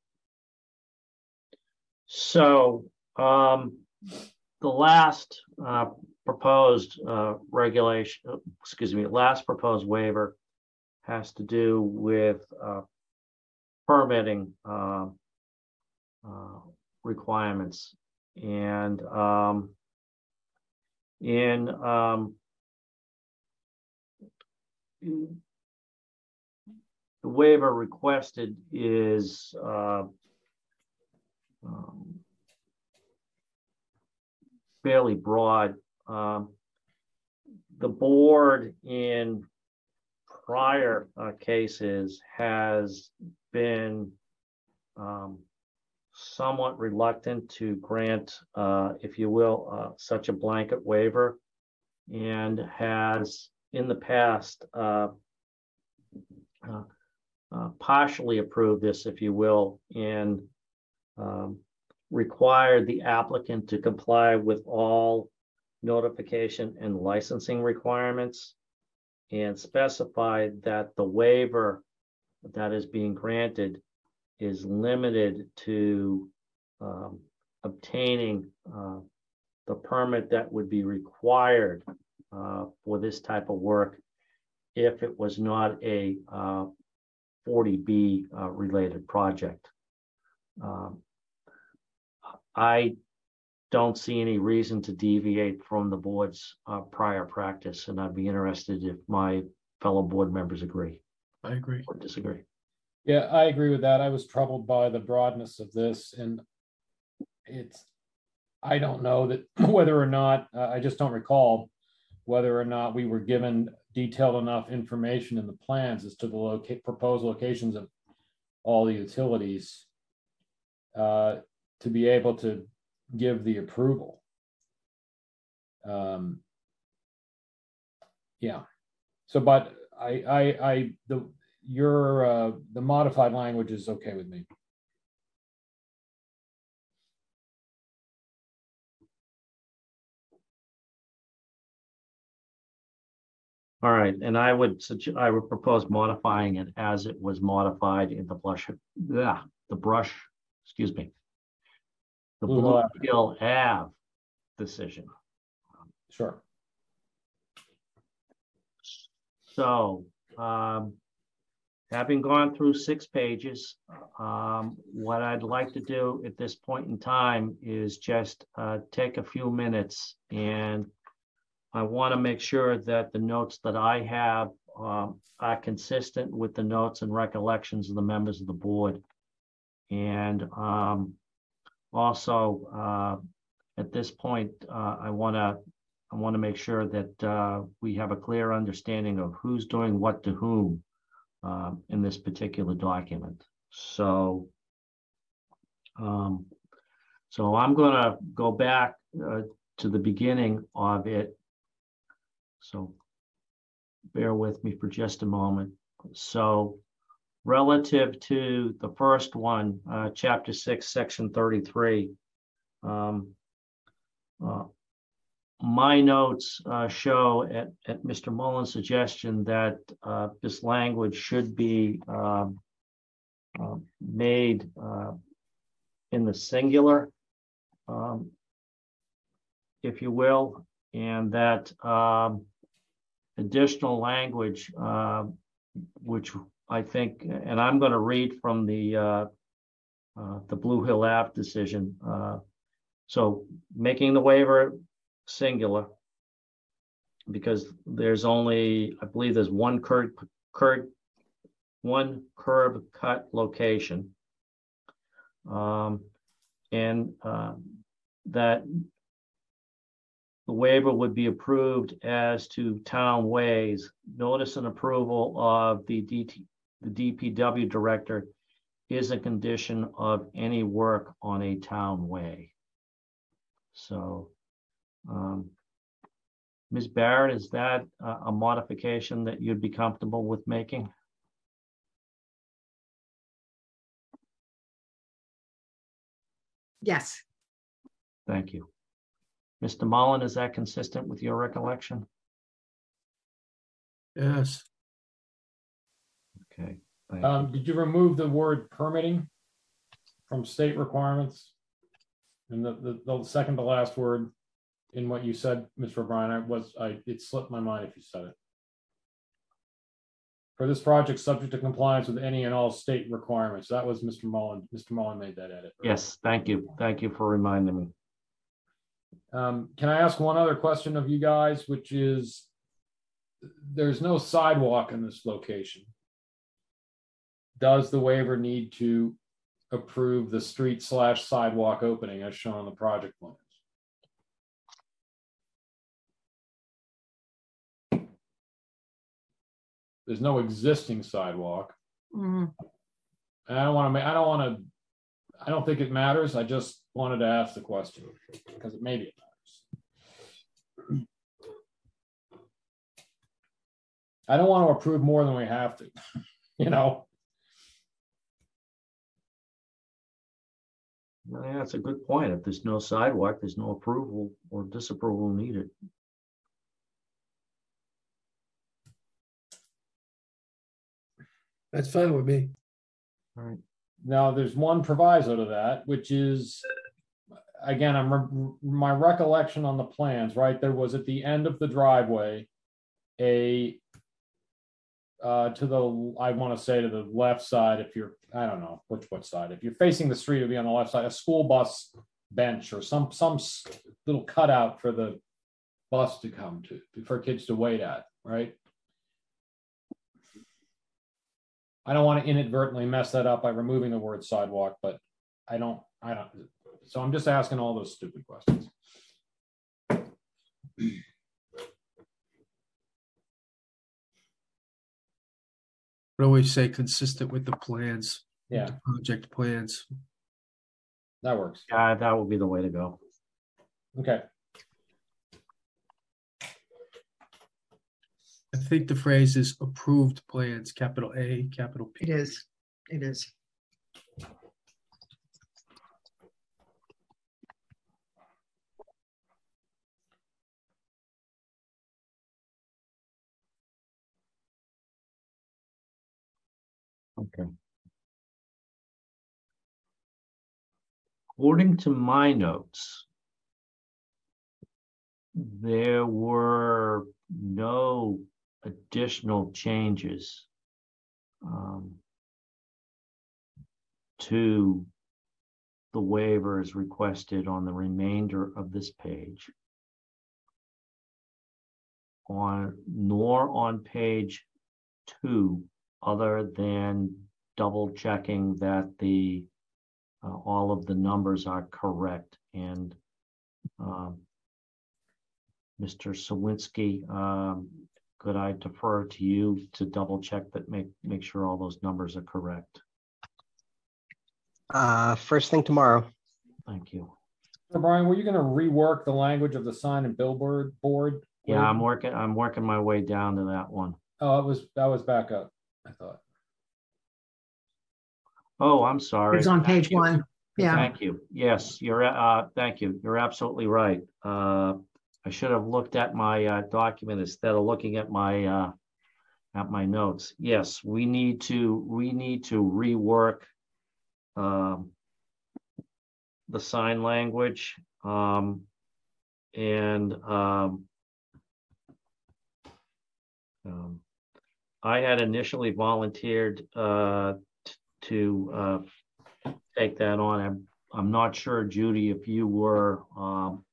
A: So, um, the last, uh, proposed, uh, regulation, excuse me, last proposed waiver has to do with, uh, permitting, uh, uh, requirements. And, um, in, um, the waiver requested is uh, um, fairly broad. um, the board in prior uh, cases has been um, somewhat reluctant to grant, uh, if you will, uh, such a blanket waiver and has in the past uh, partially approved this, if you will, and um, required the applicant to comply with all notification and licensing requirements and specified that the waiver that is being granted is limited to um, obtaining uh, the permit that would be required uh, for this type of work if it was not a uh, 40B uh, related project. Um, I don't see any reason to deviate from the board's uh, prior practice, and I'd be interested if my fellow board members agree
C: I agree.
A: or disagree.
B: Yeah, I agree with that. I was troubled by the broadness of this and it's, I don't know that [CLEARS THROAT] whether or not, uh, I just don't recall whether or not we were given detailed enough information in the plans as to the locate, proposed locations of all the utilities uh, to be able to give the approval. Um, yeah. So, but I, I, I, the, your, uh, the modified language is okay with me.
A: All right, and I would suggest, I would propose modifying it as it was modified in the blush, yeah, the brush, excuse me. The
B: Hill
A: Hill Ave decision.
B: Sure.
A: So, um, having gone through six pages, um, what I'd like to do at this point in time is just, uh, take a few minutes and I want to make sure that the notes that I have, um, are consistent with the notes and recollections of the members of the board. And, um, also, uh, at this point, uh, I want to, I want to make sure that, uh, we have a clear understanding of who's doing what to whom, um, in this particular document. So, um, so I'm gonna go back, uh, to the beginning of it. So bear with me for just a moment. So relative to the first one, uh, chapter six, section thirty-three, um, uh, my notes uh, show at, at Mr. Mullins' suggestion that uh, this language should be um, uh, made uh, in the singular, um, if you will, and that um, additional language, uh, which I think, and I'm going to read from the uh, uh, the Blue Hill Ave decision. Uh, so making the waiver singular because there's only, I believe there's one curb, curb, one curb cut location. Um, and uh, that the waiver would be approved as to town ways. Notice and approval of the DT, the DPW director is a condition of any work on a town way. So, um, Ms. Barrett, is that a, a modification that you'd be comfortable with making?
G: Yes,
A: Thank you. Mr. Mullen, is that consistent with your recollection?
C: Yes,
A: Okay. thank you.
B: Um, did you remove the word permitting from state requirements? And the, the, the second to last word in what you said, Mr. O'Brien, I was, I, it slipped my mind if you said it. For this project, subject to compliance with any and all state requirements. That was Mr. Mullen. Mr. Mullen made that edit. right?
A: Yes, thank you. Thank you for reminding me.
B: Um, can I ask one other question of you guys, which is there's no sidewalk in this location. Does the waiver need to approve the street slash sidewalk opening as shown on the project plans? There's no existing sidewalk.
G: Mm
B: -hmm. I don't want to. I don't want to. I don't think it matters. I just wanted to ask the question because it maybe it matters. I don't want to approve more than we have to, [LAUGHS] you know?
A: Yeah, that's a good point. If there's no sidewalk, there's no approval or disapproval needed.
C: That's fine with me. All right.
B: Now, there's one proviso to that, which is, again, I'm, my recollection on the plans, right? There was at the end of the driveway, a, uh, to the, I want to say to the left side, if you're, I don't know, which, what side, if you're facing the street, it'll be on the left side, a school bus bench or some, some little cutout for the bus to come to, for kids to wait at, right? I don't want to inadvertently mess that up by removing the word sidewalk, but I don't, I don't, so I'm just asking all those stupid questions.
C: I always say consistent with the plans.
B: Yeah,
C: the Project plans.
B: that works.
A: Yeah, that would be the way to go.
B: Okay,
C: I think the phrase is approved plans, capital A, capital P.
G: is, it is.
A: Okay. According to my notes, there were no additional changes um, to the waivers requested on the remainder of this page. On, nor on page two, other than double checking that the, uh, all of the numbers are correct and, um, Mr. Czerwienski, um, could I defer to you to double check that, make, make sure all those numbers are correct?
E: Uh, first thing tomorrow.
A: Thank you.
B: So Brian, were you gonna rework the language of the sign and billboard board?
A: Yeah, I'm working, I'm working my way down to that one.
B: Oh, it was, that was back up, I thought.
A: Oh, I'm sorry.
G: It's on page one. Yeah,
A: Thank you. Yes, you're, uh, thank you. You're absolutely right. Uh, I should have looked at my, uh, document instead of looking at my, uh, at my notes. Yes, we need to, we need to rework, um, the sign language, um, and, um, um, I had initially volunteered, uh, t- to, uh, take that on. I'm, I'm not sure, Judy, if you were um,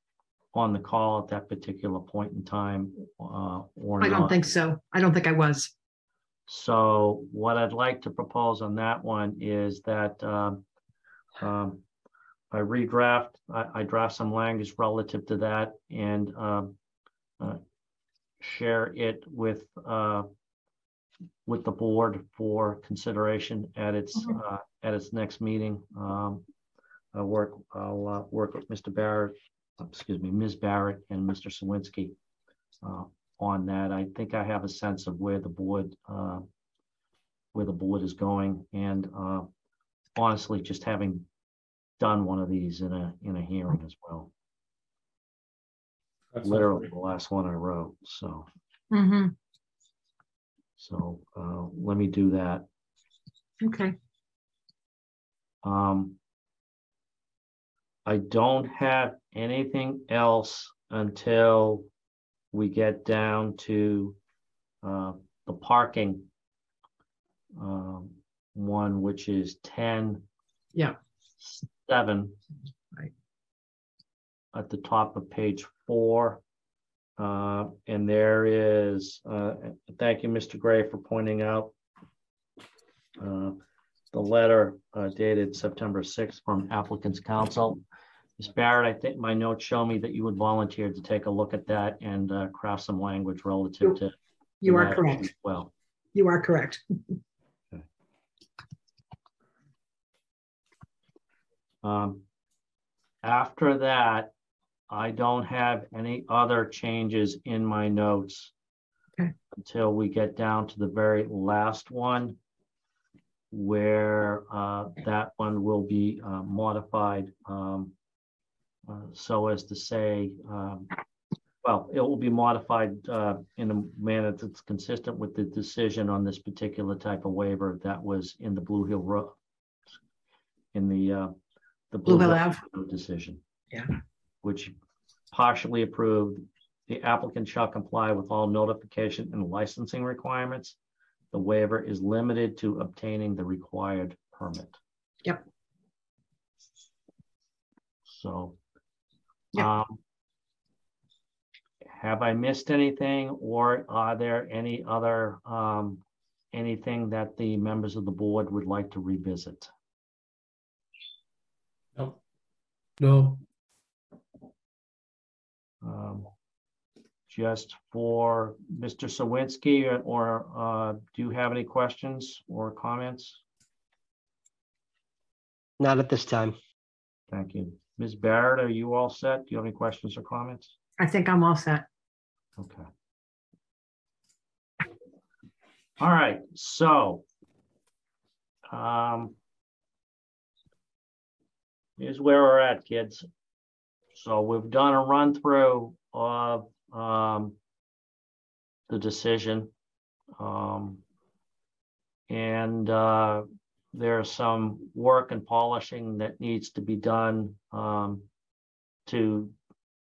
A: on the call at that particular point in time uh, or
G: I don't
A: not.
G: think so. I don't think I was.
A: So what I'd like to propose on that one is that um, um, I redraft, I, I draft some language relative to that and um, uh, share it with uh, with the board for consideration at its
G: Mhm.
A: uh, at its next meeting. Um, I'll work, I'll uh, work with Mr. Barrett, excuse me, Ms. Barrett and Mr. Czerwienski uh, on that. I think I have a sense of where the board, uh, where the board is going. And uh, honestly, just having done one of these in a, in a hearing as well,
B: That sounds
A: literally
B: great.
A: the last one I wrote. So,
G: hmm
A: so uh, let me do that.
G: okay.
A: Um, I don't have anything else until we get down to uh, the parking um, one, which is ten.
G: Yeah.
A: Seven.
G: Right.
A: At the top of page four. Uh, and there is, uh, thank you, Mr. Gray, for pointing out uh, the letter uh, dated September 6th from applicant's counsel. Ms. Barrett, I think my notes show me that you would volunteer to take a look at that and uh, craft some language relative to.
G: You are correct.
A: Well,
G: You are correct. [LAUGHS]
A: Um, after that, I don't have any other changes in my notes.
G: Okay.
A: Until we get down to the very last one. Where, uh, that one will be, uh, modified, um. uh, so as to say, um, well, it will be modified, uh, in a manner that's consistent with the decision on this particular type of waiver that was in the Blue Hill Road. In the, uh, the
G: Blue Hill Ave.
A: Decision.
G: Yeah.
A: Which partially approved, the applicant shall comply with all notification and licensing requirements. The waiver is limited to obtaining the required permit.
G: Yep.
A: So.
G: Yep.
A: um, Have I missed anything or are there any other, um, anything that the members of the board would like to revisit?
B: Nope.
C: No,
A: Um, Just for Mr. Czerwienski, or uh, do you have any questions or comments?
E: Not at this time.
A: Thank you. Ms. Barrett, are you all set? Do you have any questions or comments?
G: I think I'm all set.
A: Okay. All right, so. um, Here's where we're at, kids. So we've done a run through of, um. The decision. Um. And, uh, there's some work and polishing that needs to be done, um. To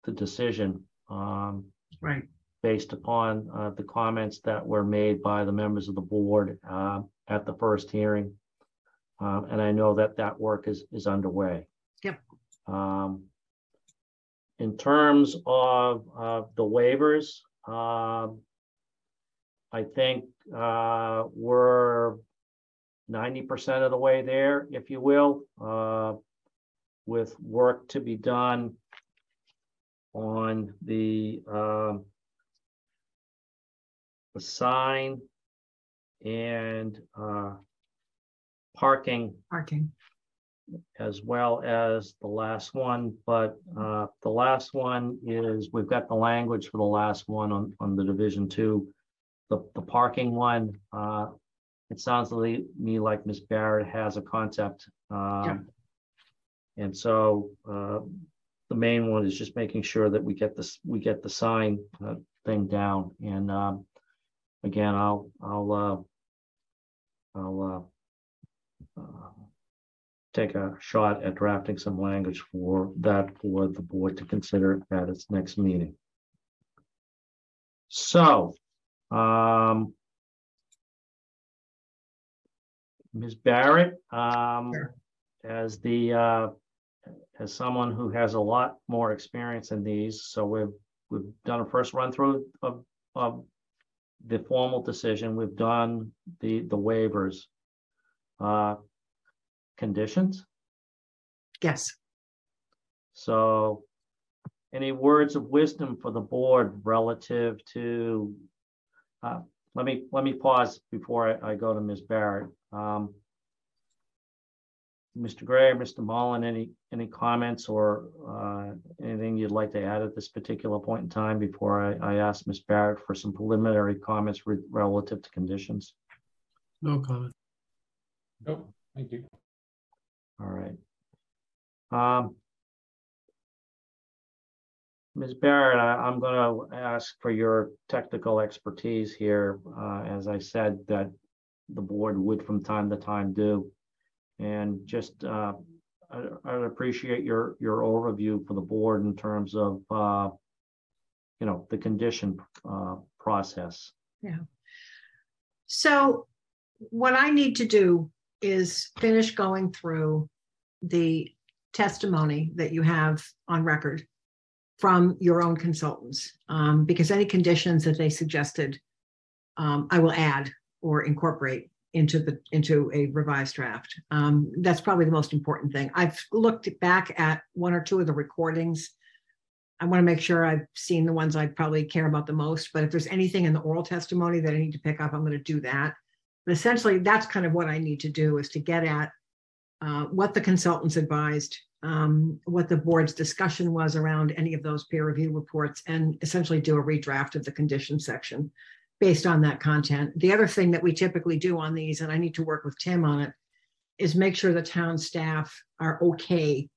A: the decision, um
G: Right.
A: based upon uh, the comments that were made by the members of the board uh, at the first hearing. Um, And I know that that work is, is underway.
G: Yep.
A: Um, In terms of uh, the waivers, um, I think uh, we're ninety percent of the way there, if you will, uh, with work to be done on the um, the sign and uh, parking
G: Parking.
A: As well as the last one, but uh, the last one is, we've got the language for the last one on, on the Division Two. The, the parking one, uh, it sounds to me like Ms. Barrett has a concept. um, And so uh, the main one is just making sure that we get this, we get the sign uh, thing down. And um, again, I'll, I'll, uh, I'll uh, uh, take a shot at drafting some language for that for the board to consider at its next meeting. So, um, Ms. Barrett, um,
G: Sure.
A: as the, uh, as someone who has a lot more experience in these, so we've, we've done a first run through of, of the formal decision, we've done the, the waivers. Uh, conditions,
G: Yes.
A: so any words of wisdom for the board relative to, uh, let me, let me pause before I, I go to Ms. Barrett. Um, Mr. Gray, Mr. Mullen, any, any comments or, uh, anything you'd like to add at this particular point in time before I, I ask Ms. Barrett for some preliminary comments re- relative to conditions?
C: no comment.
B: Nope, thank you.
A: All right. Um. Ms. Barrett, I, I'm gonna ask for your technical expertise here, uh, as I said, that the board would from time to time do. And just, uh, I, I'd appreciate your, your overview for the board in terms of, uh, you know, the condition, uh, process. Yeah.
G: So what I need to do is finish going through the testimony that you have on record from your own consultants, um, because any conditions that they suggested, um, I will add or incorporate into the into a revised draft. Um, that's probably the most important thing. I've looked back at one or two of the recordings I want to make sure I've seen the ones I probably care about the most, but if there's anything in the oral testimony that I need to pick up, I'm going to do that. But essentially, that's kind of what I need to do is to get at uh, what the consultants advised, um, what the board's discussion was around any of those peer review reports, and essentially do a redraft of the condition section based on that content. The other thing that we typically do on these, and I need to work with Tim on it, is make sure the town staff are okay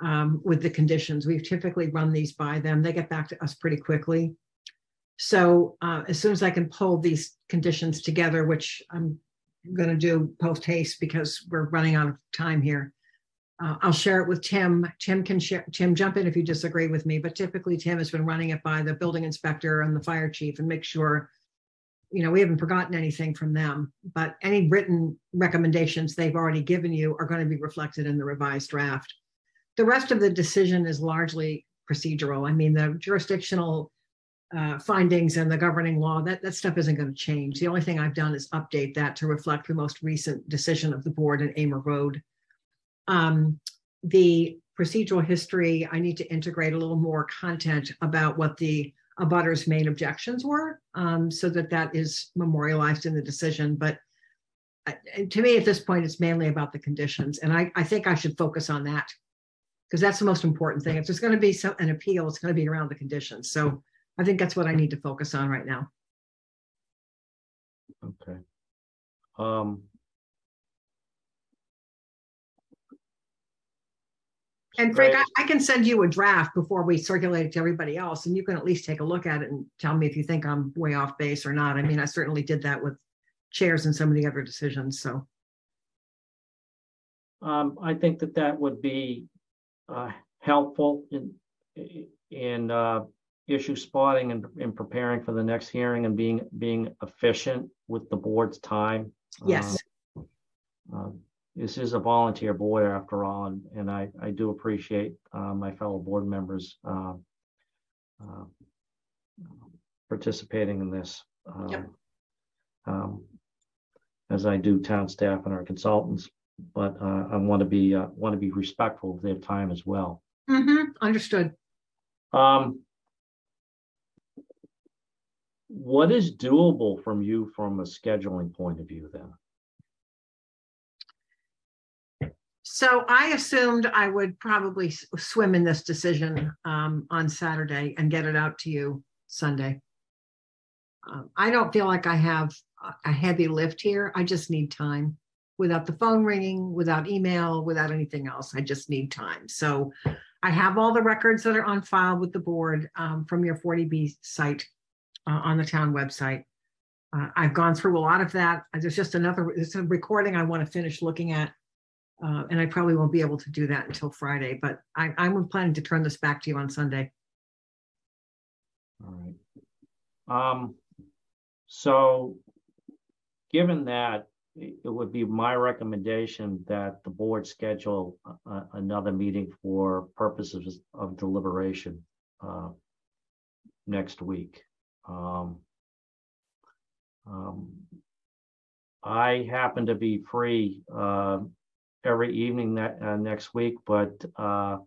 G: um, with the conditions. We've typically run these by them. They get back to us pretty quickly. So uh, as soon as I can pull these conditions together, which I'm going to do post haste because we're running out of time here, uh, I'll share it with Tim. Tim can share. Tim, jump in if you disagree with me. But typically, Tim has been running it by the building inspector and the fire chief and make sure, you know, we haven't forgotten anything from them. But any written recommendations they've already given you are going to be reflected in the revised draft. The rest of the decision is largely procedural. I mean, the jurisdictional uh, findings and the governing law, that, that stuff isn't going to change. The only thing I've done is update that to reflect the most recent decision of the board in Amer Road. Um, the procedural history, I need to integrate a little more content about what the abutters main objections were um, so that that is memorialized in the decision. But uh, to me, at this point, it's mainly about the conditions. And I, I think I should focus on that because that's the most important thing. If there's going to be some, an appeal, it's going to be around the conditions. So I think that's what I need to focus on right now.
A: Okay. Um,
G: And Frank,
A: Right.
G: I, I can send you a draft before we circulate it to everybody else, and you can at least take a look at it and tell me if you think I'm way off base or not. I mean, I certainly did that with chairs and some of the other decisions. So
A: um, I think that that would be uh, helpful in, in uh, issue spotting and in preparing for the next hearing and being, being efficient with the board's time.
G: yes,
A: Uh, um, This is a volunteer board after all, and, and I, I do appreciate uh, my fellow board members uh, uh, participating in this.
G: Yep.
A: um, um, As I do town staff and our consultants, but uh, I want to be, uh, want to be respectful of their time as well.
G: Mhm, understood.
A: Um, What is doable from you from a scheduling point of view then?
G: So I assumed I would probably swim in this decision um, on Saturday and get it out to you Sunday. Um, I don't feel like I have a- heavy lift here. I just need time without the phone ringing, without email, without anything else. I just need time. So I have all the records that are on file with the board um, from your 40B site uh, on the town website. Uh, I've gone through a lot of that. There's just another, there's a recording I want to finish looking at. Uh, and I probably won't be able to do that until Friday, but I, I'm planning to turn this back to you on Sunday.
A: All right. Um, so, given that, it would be my recommendation that the board schedule a- another meeting for purposes of deliberation uh, next week. Um, um, I happen to be free uh, every evening that uh, next week, but uh,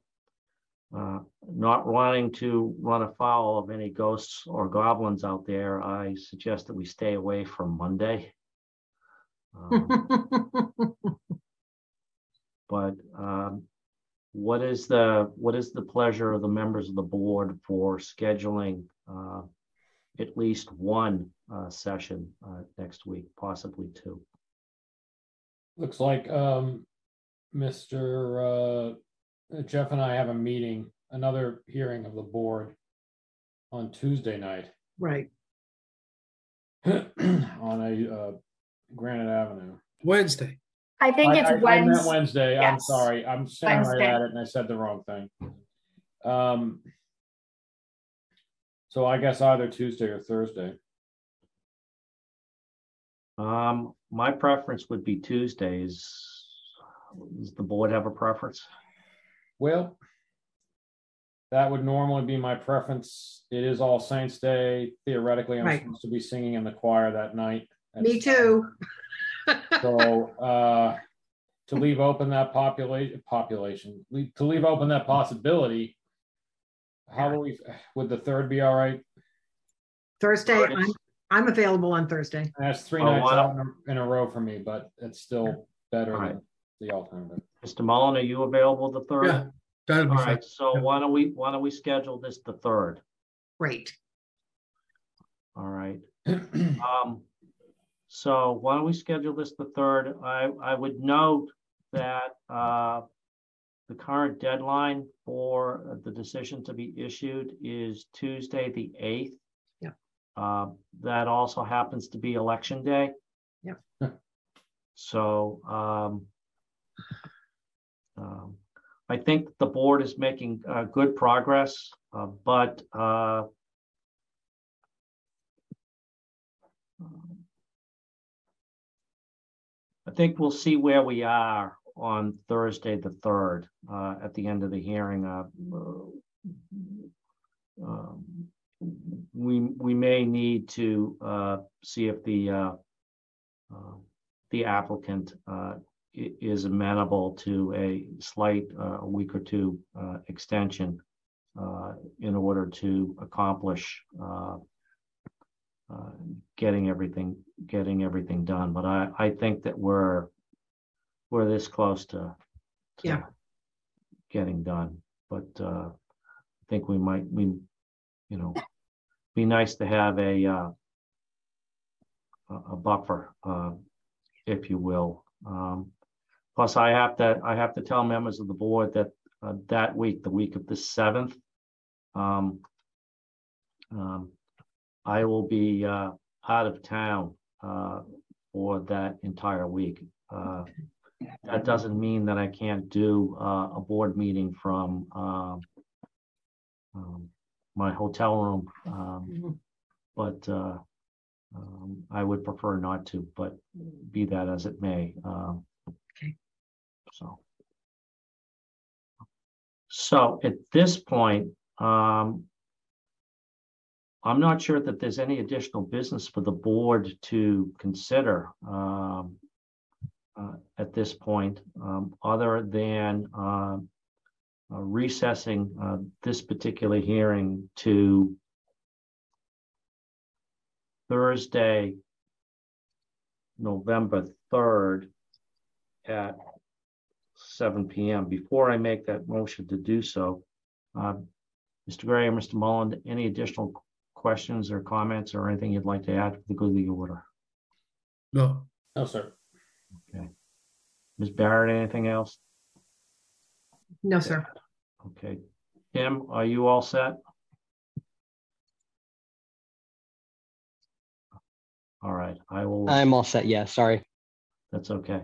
A: uh, not wanting to run afoul of any ghosts or goblins out there, I suggest that we stay away from Monday. Um, [LAUGHS] But um, what is the, what is the pleasure of the members of the board for scheduling uh, at least one uh, session uh, next week, possibly two?
B: Looks like um, Mr. uh, Jeff and I have a meeting, another hearing of the board on Tuesday night
G: Right. [CLEARS THROAT]
B: on a uh, Granite Avenue.
C: Wednesday.
D: I think
B: I-
D: it's
B: I- I meant
D: Wednesday.
B: Wednesday, I'm sorry, I'm staring right at it and I said the wrong thing. Um. So I guess either Tuesday or Thursday.
A: Um, my preference would be Tuesdays. Does the board have a preference?
B: Well, that would normally be my preference. It is All Saints Day. Theoretically, I'm
G: Right.
B: supposed to be singing in the choir that night.
G: Me too. [LAUGHS]
B: So, uh, to leave open that population, population, to leave open that possibility, how will we, would the third be all right?
G: Thursday,
A: Alright.
G: I'm, I'm available on Thursday.
B: That's three
A: Oh,
B: nights
A: why
B: out in a- in a row for me, but it's still better
A: All right.
B: than the alternative.
A: Mr. Mullen, are you available the third?
C: Yeah, that'll
A: All
C: be fine.
A: right, so
C: Yeah.
A: why don't we, why don't we schedule this the third?
G: Great.
A: All right. [CLEARS THROAT] Um, so why don't we schedule this the third? I, I would note that, uh, the current deadline for the decision to be issued is Tuesday, the eighth.
G: Yeah.
A: Uh, that also happens to be election day.
G: Yeah.
A: So, um, um, I think the board is making, uh, good progress, uh, but, uh, I think we'll see where we are on Thursday, the third, uh, at the end of the hearing. Uh, um, We, we may need to, uh, see if the, uh, uh, the applicant, uh, is amenable to a slight, a week or two, extension, in order to accomplish, getting everything, getting everything done, but I, I think that we're, we're this close to. to
G: Yeah.
A: Getting done, but, uh, I think we might, we, you know, be nice to have a, uh, a, a buffer, uh, if you will. Um, plus I have to, I have to tell members of the board that, uh, that week, the week of the seventh, um, um, I will be uh, out of town uh, for that entire week. Uh, That doesn't mean that I can't do uh, a board meeting from um, um, my hotel room, um,
G: Mhm.
A: but uh, um, I would prefer not to, but be that as it may. um,
G: Okay.
A: So. So at this point, um, I'm not sure that there's any additional business for the board to consider um, uh, at this point, um, other than um, uh, recessing uh, this particular hearing to Thursday, November 3rd at seven PM. Before I make that motion to do so, uh, Mr. Gray or Mr. Mullen, any additional questions or comments or anything you'd like to add for the good of the order?
C: No,
B: No, sir.
A: Ms. Barrett, anything else?
G: No, sir.
A: Okay. Tim, are you all set? All right, I will.
E: I'm all set. Yeah, sorry.
A: That's okay.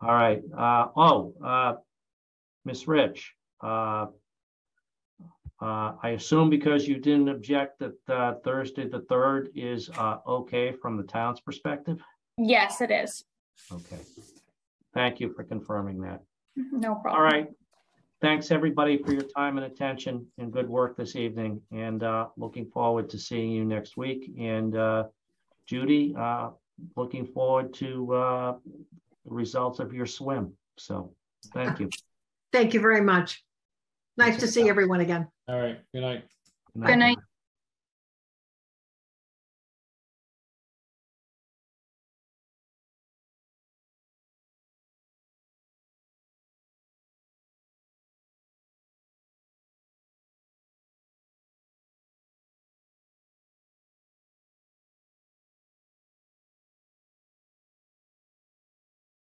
A: All right, uh, oh, uh, Ms. Rich, uh, uh, I assume because you didn't object that, uh, Thursday, the third is, uh, okay from the town's perspective?
D: Yes, it is.
A: Okay. Thank you for confirming that.
D: No problem.
A: All right. Thanks, everybody, for your time and attention and good work this evening, and, uh, looking forward to seeing you next week. And, uh, Judy, uh, looking forward to, uh, the results of your swim. So, thank you.
G: Thank you very much. Nice to see everyone again.
B: All right. Good night.
D: Good night.